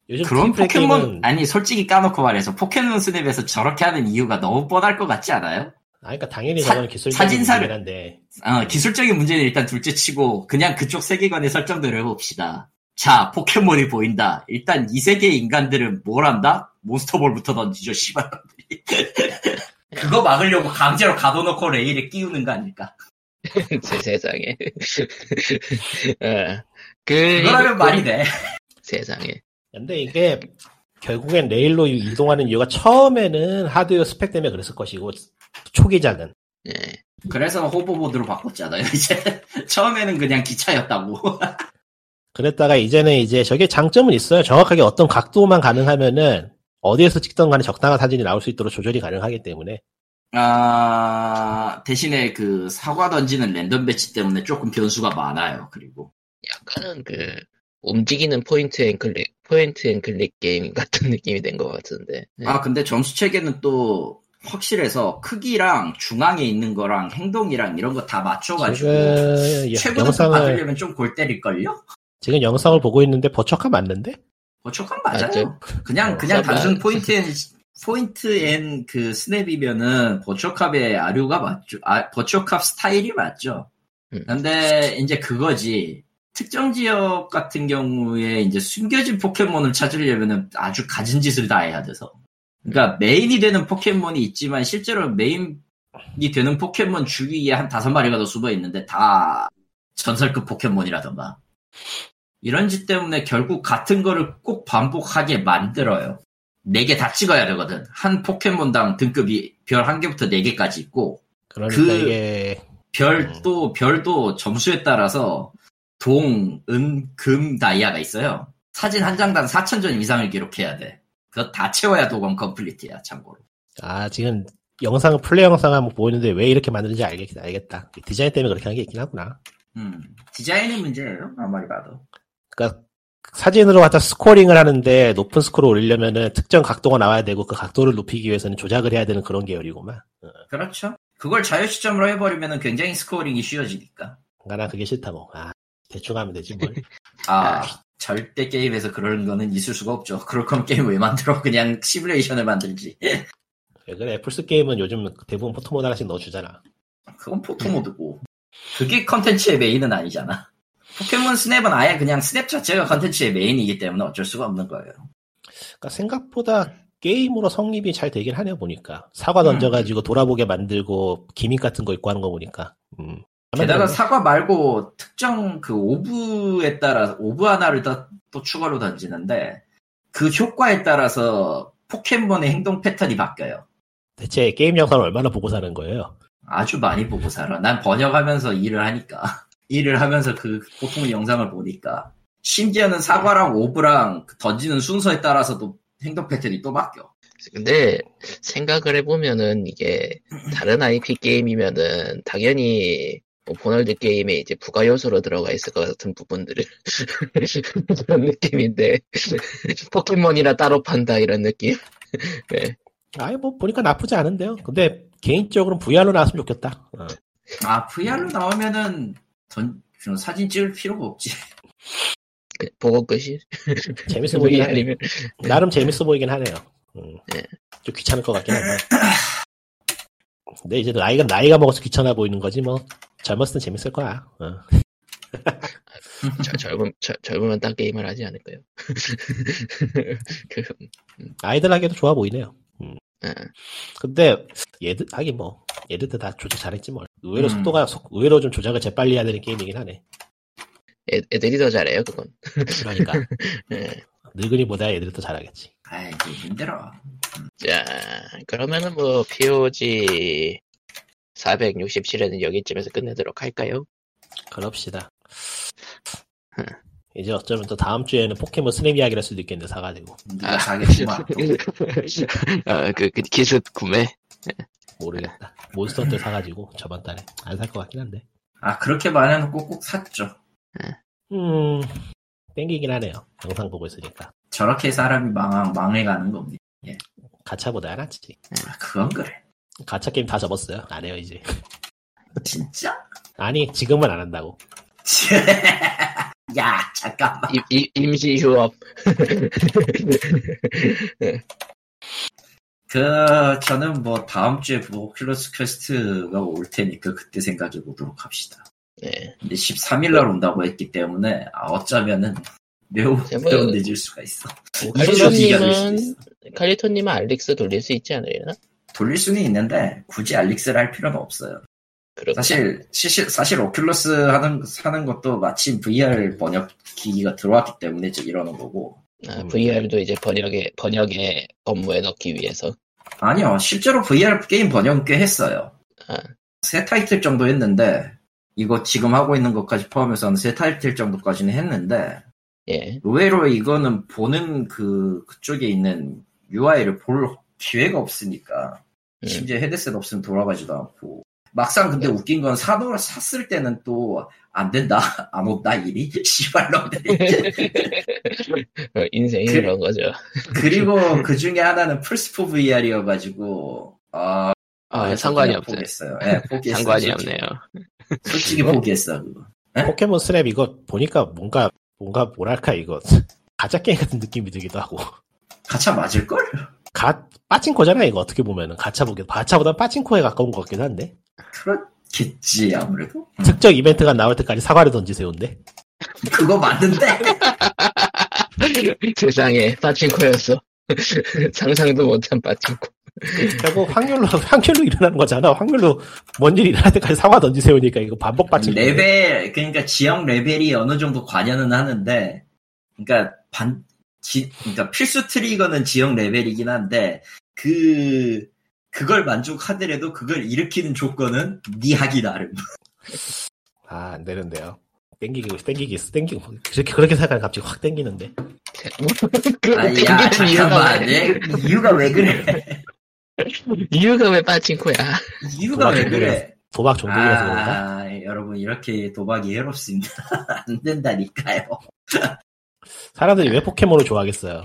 요즘 그런 포켓몬 게임은 아니 솔직히 까놓고 말해서 포켓몬 스냅에서 저렇게 하는 이유가 너무 뻔할 것 같지 않아요? 아, 그러니까 당연히 사- 저건 기술적인 사진사를- 문제긴 한데 어, 기술적인 문제는 일단 둘째치고 그냥 그쪽 세계관의 설정대로 해봅시다. 자, 포켓몬이 보인다. 일단 이 세계의 인간들은 뭘 한다? 몬스터볼부터 던지죠, 씨발놈들이. 그거 막으려고 강제로 가둬놓고 레일에 끼우는 거 아닐까? 제 세상에. 어. 그, 그거라면 그- 말이 돼. 세상에. 근데 이게 결국엔 레일로 이동하는 이유가 처음에는 하드웨어 스펙 때문에 그랬을 것이고 초기작은 예. 그래서 호버보드로 바꿨잖아요, 이제. 처음에는 그냥 기차였다고. 그랬다가 이제는 이제 저게 장점은 있어요. 정확하게 어떤 각도만 가능하면은 어디에서 찍던 간에 적당한 사진이 나올 수 있도록 조절이 가능하기 때문에 아, 대신에 그 사과 던지는 랜덤 배치 때문에 조금 변수가 많아요, 그리고. 약간은 그, 움직이는 point and click, point and click 게임 같은 느낌이 된 것 같은데. 예. 아, 근데 점수 체계는 또 확실해서 크기랑 중앙에 있는 거랑 행동이랑 이런 거 다 맞춰가지고 지금 최고도 영상을 받으려면 좀 골 때릴걸요? 지금 영상을 보고 있는데 Virtua Cop 맞는데? Virtua Cop 맞아요. 맞죠. 그냥 어, 그냥 설마. 단순 point and point and 그 snap이면은 Virtua Cop의 아류가 맞죠. 아, Virtua Cop 스타일이 맞죠. 음. 근데 이제 그거지. 특정 지역 같은 경우에 이제 숨겨진 포켓몬을 찾으려면은 아주 갖은 짓을 다 해야 돼서. 그러니까 메인이 되는 포켓몬이 있지만 실제로 메인이 되는 포켓몬 주위에 한 다섯 마리가 더 숨어 있는데 다 전설급 포켓몬이라던가. 이런 짓 때문에 결국 같은 거를 꼭 반복하게 만들어요. 네 개 다 찍어야 되거든. 한 포켓몬당 등급이 별 한 개부터 네 개까지 있고, 그러니까 그- 이게 별도, 별도 점수에 따라서 동, 은, 금, 다이아가 있어요. 사진 한 장당 4,000점 이상을 기록해야 돼. 그거 다 채워야 도건 컴플리트야, 참고로. 아 지금 영상 플레이 영상 한번 보이는데 왜 이렇게 만드는지 알겠, 알겠다. 디자인 때문에 그렇게 한게 있긴 하구나. 음, 디자인의 문제예요, 아무리 봐도. 그러니까 사진으로 갖다 scoring을 하는데 높은 스코어를 올리려면은 특정 각도가 나와야 되고 그 각도를 높이기 위해서는 조작을 해야 되는 그런 계열이구만. 어, 그렇죠. 그걸 자유 시점으로 해버리면 굉장히 scoring이 쉬워지니까. 난 그게 싫다고. 아 대충 하면 되지 뭘. 아, 절대 게임에서 그런 거는 있을 수가 없죠. 그럴 거면 게임 왜 만들어? 그냥 시뮬레이션을 만들지. 왜 그래 FPS 게임은 요즘 대부분 photo mode 하나씩 넣어주잖아. 그건 photo mode고. 그게 컨텐츠의 메인은 아니잖아. 포켓몬 Snap은 아예 그냥 snap 자체가 컨텐츠의 메인이기 때문에 어쩔 수가 없는 거예요. 그러니까 생각보다 게임으로 성립이 잘 되긴 하네요 보니까 사과 던져가지고 돌아보게 만들고 gimmick 같은 거 있고 하는 거 보니까. 음. 게다가 사과 말고 특정 그 orb에 따라 orb 하나를 더, 또 추가로 던지는데 그 효과에 따라서 포켓몬의 행동 패턴이 바뀌어요. 대체 게임 영상을 얼마나 보고 사는 거예요? 아주 많이 보고 살아. 난 번역하면서 일을 하니까. 일을 하면서 그 보통 영상을 보니까. 심지어는 사과랑 orb랑 그 던지는 순서에 따라서도 행동 패턴이 또 바뀌어. 근데 생각을 해보면은 이게 다른 IP 게임이면은 당연히 open world 게임에 이제 부가 요소로 들어가 있을 것 같은 부분들을 그런 느낌인데 포켓몬이라 따로 판다 이런 느낌. 네. 아이 뭐 보니까 나쁘지 않은데요. 근데 개인적으로는 VR로 나왔으면 좋겠다. 어. 아, VR로 나오면은 던, 사진 찍을 필요가 없지. 그, 보고 끝이 재밌어 보이긴 하네. 아니면 나름 재밌어 보이긴 하네요. 음. 네. 좀 귀찮을 것 같긴 한데. 근데 이제 나이가 나이가 먹어서 귀찮아 보이는 거지 뭐 젊었을 땐 재밌을 거야. 어. 저, 젊은 저, 젊으면 딴 게임을 하지 않을까요? 그, 아이들하게도 좋아 보이네요. 음. 예. 근데 얘들 하긴 뭐 얘들도 다 조작 잘했지 뭘. 의외로 음. 속도가 속- 의외로 좀 조작을 재빨리 해야 되는 게임이긴 하네. 애, 애들이 더 잘해요 그건. 그러니까 예. 늙은이보다 애들이 더 잘하겠지. 아이, 힘들어. 자 그러면은 뭐 POG 467회는 여기쯤에서 끝내도록 할까요? 그럽시다. 음. 이제 어쩌면 또 다음 주에는 포켓몬 스냅 이야기를 할 수도 있겠네 사가지고 누가 사겠지만. 아, 그, 그 기습 구매. 모르겠다. 몬스터 때 사가지고 저번 달에 안 살 것 같긴 한데. 아, 그렇게 말해놓고 꼭 샀죠. 음 땡기긴 하네요. 영상 보고 있으니까 저렇게 사람이 망, 망해가는 겁니다. 가차보다 안 낫지. 아, 그건 그래. 가차 게임 다 접었어요. 안 해요 이제. 진짜? 아니 지금은 안 한다고. 야, 잠깐만. 임, 임, 임시 휴업. 그, 저는 뭐, 다음 주에 그 Oculus Quest가 올 테니까 그때 생각해 보도록 합시다. 네. 근데 13일날 온다고 했기 때문에, 아, 어쩌면은, 매우, 제발. 매우 늦을 수가 있어. 뭐 칼리토님은, 있어. 칼리토님은 알릭스 돌릴 수 있지 않으려나? 돌릴 수는 있는데, 굳이 알릭스를 할 필요는 없어요. 그렇 사실, 사실, 사실 오큘러스 하는, 사는 것도 마침 VR 번역 기기가 들어왔기 때문에 이제 이러는 거고. 아, VR도 이제 번역에, 번역에 업무에 넣기 위해서. 아니요, 실제로 VR 게임 번역 꽤 했어요. 아. 세 타이틀 정도 했는데, 이거 지금 하고 있는 것까지 포함해서 한세 타이틀 정도까지는 했는데, 예. 의외로 이거는 보는 그, 그쪽에 있는 UI를 볼 기회가 없으니까, 음. 심지어 헤드셋 없으면 돌아가지도 않고, 막상 근데 웃긴 건 사도를 샀을 때는 또, 안 된다, 안 온다, 일이? 씨발놈들이. 어, 인생이 그- 그런 거죠. 그리고 그 중에 하나는 플스4 VR이어가지고, 아, 아, 상관이 없어요. 포기했어요. 예, 포기했어요. 상관이 솔직히. 없네요. 솔직히 포기했어, 그거. 포켓몬 스냅 이거 보니까 뭔가 뭔가 뭐랄까 이거 가짜 게임 같은 느낌이 들기도 하고 가차 맞을 걸? 가 빠친코잖아 이거 어떻게 보면은 가차 보기 가차보다 빠친코에 가까운 것 같긴 한데 그렇겠지, 아무래도. 특정 이벤트가 나올 때까지 사과를 던지세요인데 그거 맞는데? 세상에, 빠친코였어. 상상도 못한 빠친코. 결국 확률로 확률로 일어나는 거잖아 확률로 뭔 일이 일어날 때까지 사과 던지세요니까 이거 반복 빠친코 레벨, 그러니까 지역 레벨이 어느 정도 관여는 하는데, 그러니까 반, 지, 그러니까 필수 트리거는 지역 레벨이긴 한데, 그, 그걸 만족하더라도 그걸 일으키는 조건은 니 하기 나름. 아 안 되는데요 땡기기 땡기기 땡기고 그렇게 그렇게 생각하면 갑자기 확 땡기는데 아니, 야, 잠깐만. 왜, 얘, 이유가 왜 그래? 이유가 왜 빠친코야? 이유가 왜 그래? 도박 종족이라서 그런가 아, 여러분, 이렇게 도박이 해롭습니다. 안 된다니까요. 사람들이 왜 포켓몬을 좋아하겠어요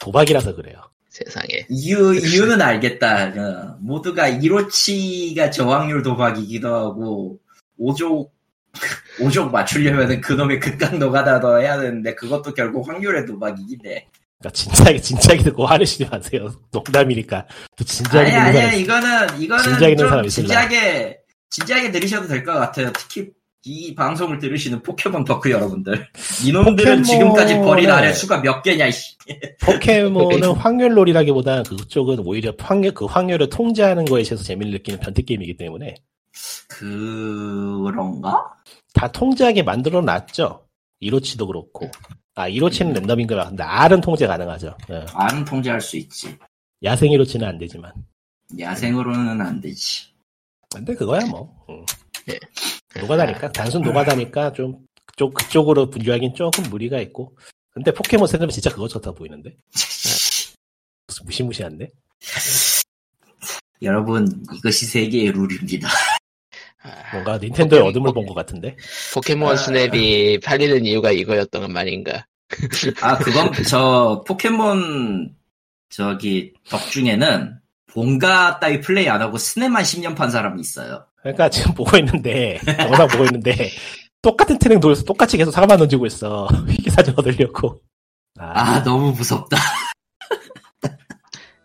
도박이라서 그래요 세상에. 이유, 이유는 알겠다. 어, 모두가 이로치가 저항률 도박이기도 하고, 오족, 오족 맞추려면은 그놈의 극강 노가다도 해야 되는데, 그것도 결국 확률의 도박이긴 해. 그러니까 진지하게 진지하게 듣고 화내시지 마세요. 농담이니까 또 진지하게 아니, 아니, 이거는, 이거는 진지하게 듣는 좀 사람 있을라. 진지하게, 진지하게 들으셔도 될 것 같아요. 특히 이 방송을 들으시는 포켓몬 덕후 여러분들. 이놈들은 포켓몬의- 지금까지 버린 아래 수가 몇 개냐, 이씨. 포켓몬은 확률놀이라기보다는 그쪽은 오히려 확률 그 확률을 통제하는 거에 있어서 재미를 느끼는 변태 게임이기 때문에 그런가? 다 통제하게 만들어 놨죠. 이로치도 그렇고. 아 이로치는 랜덤인 거야. 근데 R은 통제 가능하죠. 예. R은 통제할 수 있지. 야생 이로치는 안 되지만. 야생으로는 안 되지. 근데 그거야 뭐. 응. 예. 노가다니까 단순 노가다니까 좀 그쪽 그쪽으로 분류하긴 조금 무리가 있고. 근데 포켓몬 세대면 진짜 그거 좋다 보이는데. 무시무시한데. 여러분, 이것이 세계의 룰입니다. 아, 뭔가 닌텐도의 포켓몬- 어둠을 본 것 같은데. 포켓몬 아. 스냅이 팔리는 이유가 이거였단 말인가? 아, 그건, 저, 포켓몬, 저기, 덕 중에는, 본가 따위 플레이 안 하고 스냅만 10년 판 사람이 있어요. 그러니까 지금 보고 있는데 영상 보고 있는데 똑같은 트랙 돌려서 똑같이 계속 사과만 던지고 있어. 희귀사진 얻으려고. 아, 아, 너무 무섭다.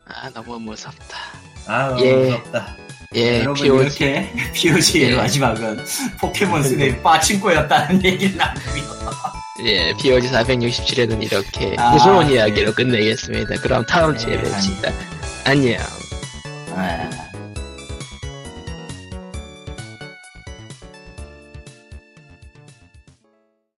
아, 너무 무섭다. 아, 너무 예. 무섭다. 예, 여러분, POG. 이렇게, POG의 예. 마지막은 포켓몬 스냅 빠친코였다는 얘기를 나누며. 예, POG 467에는 이렇게 아, 무서운 네. 이야기로 끝내겠습니다. 그럼 다음 주에 네, 뵙시다. 안녕. 아.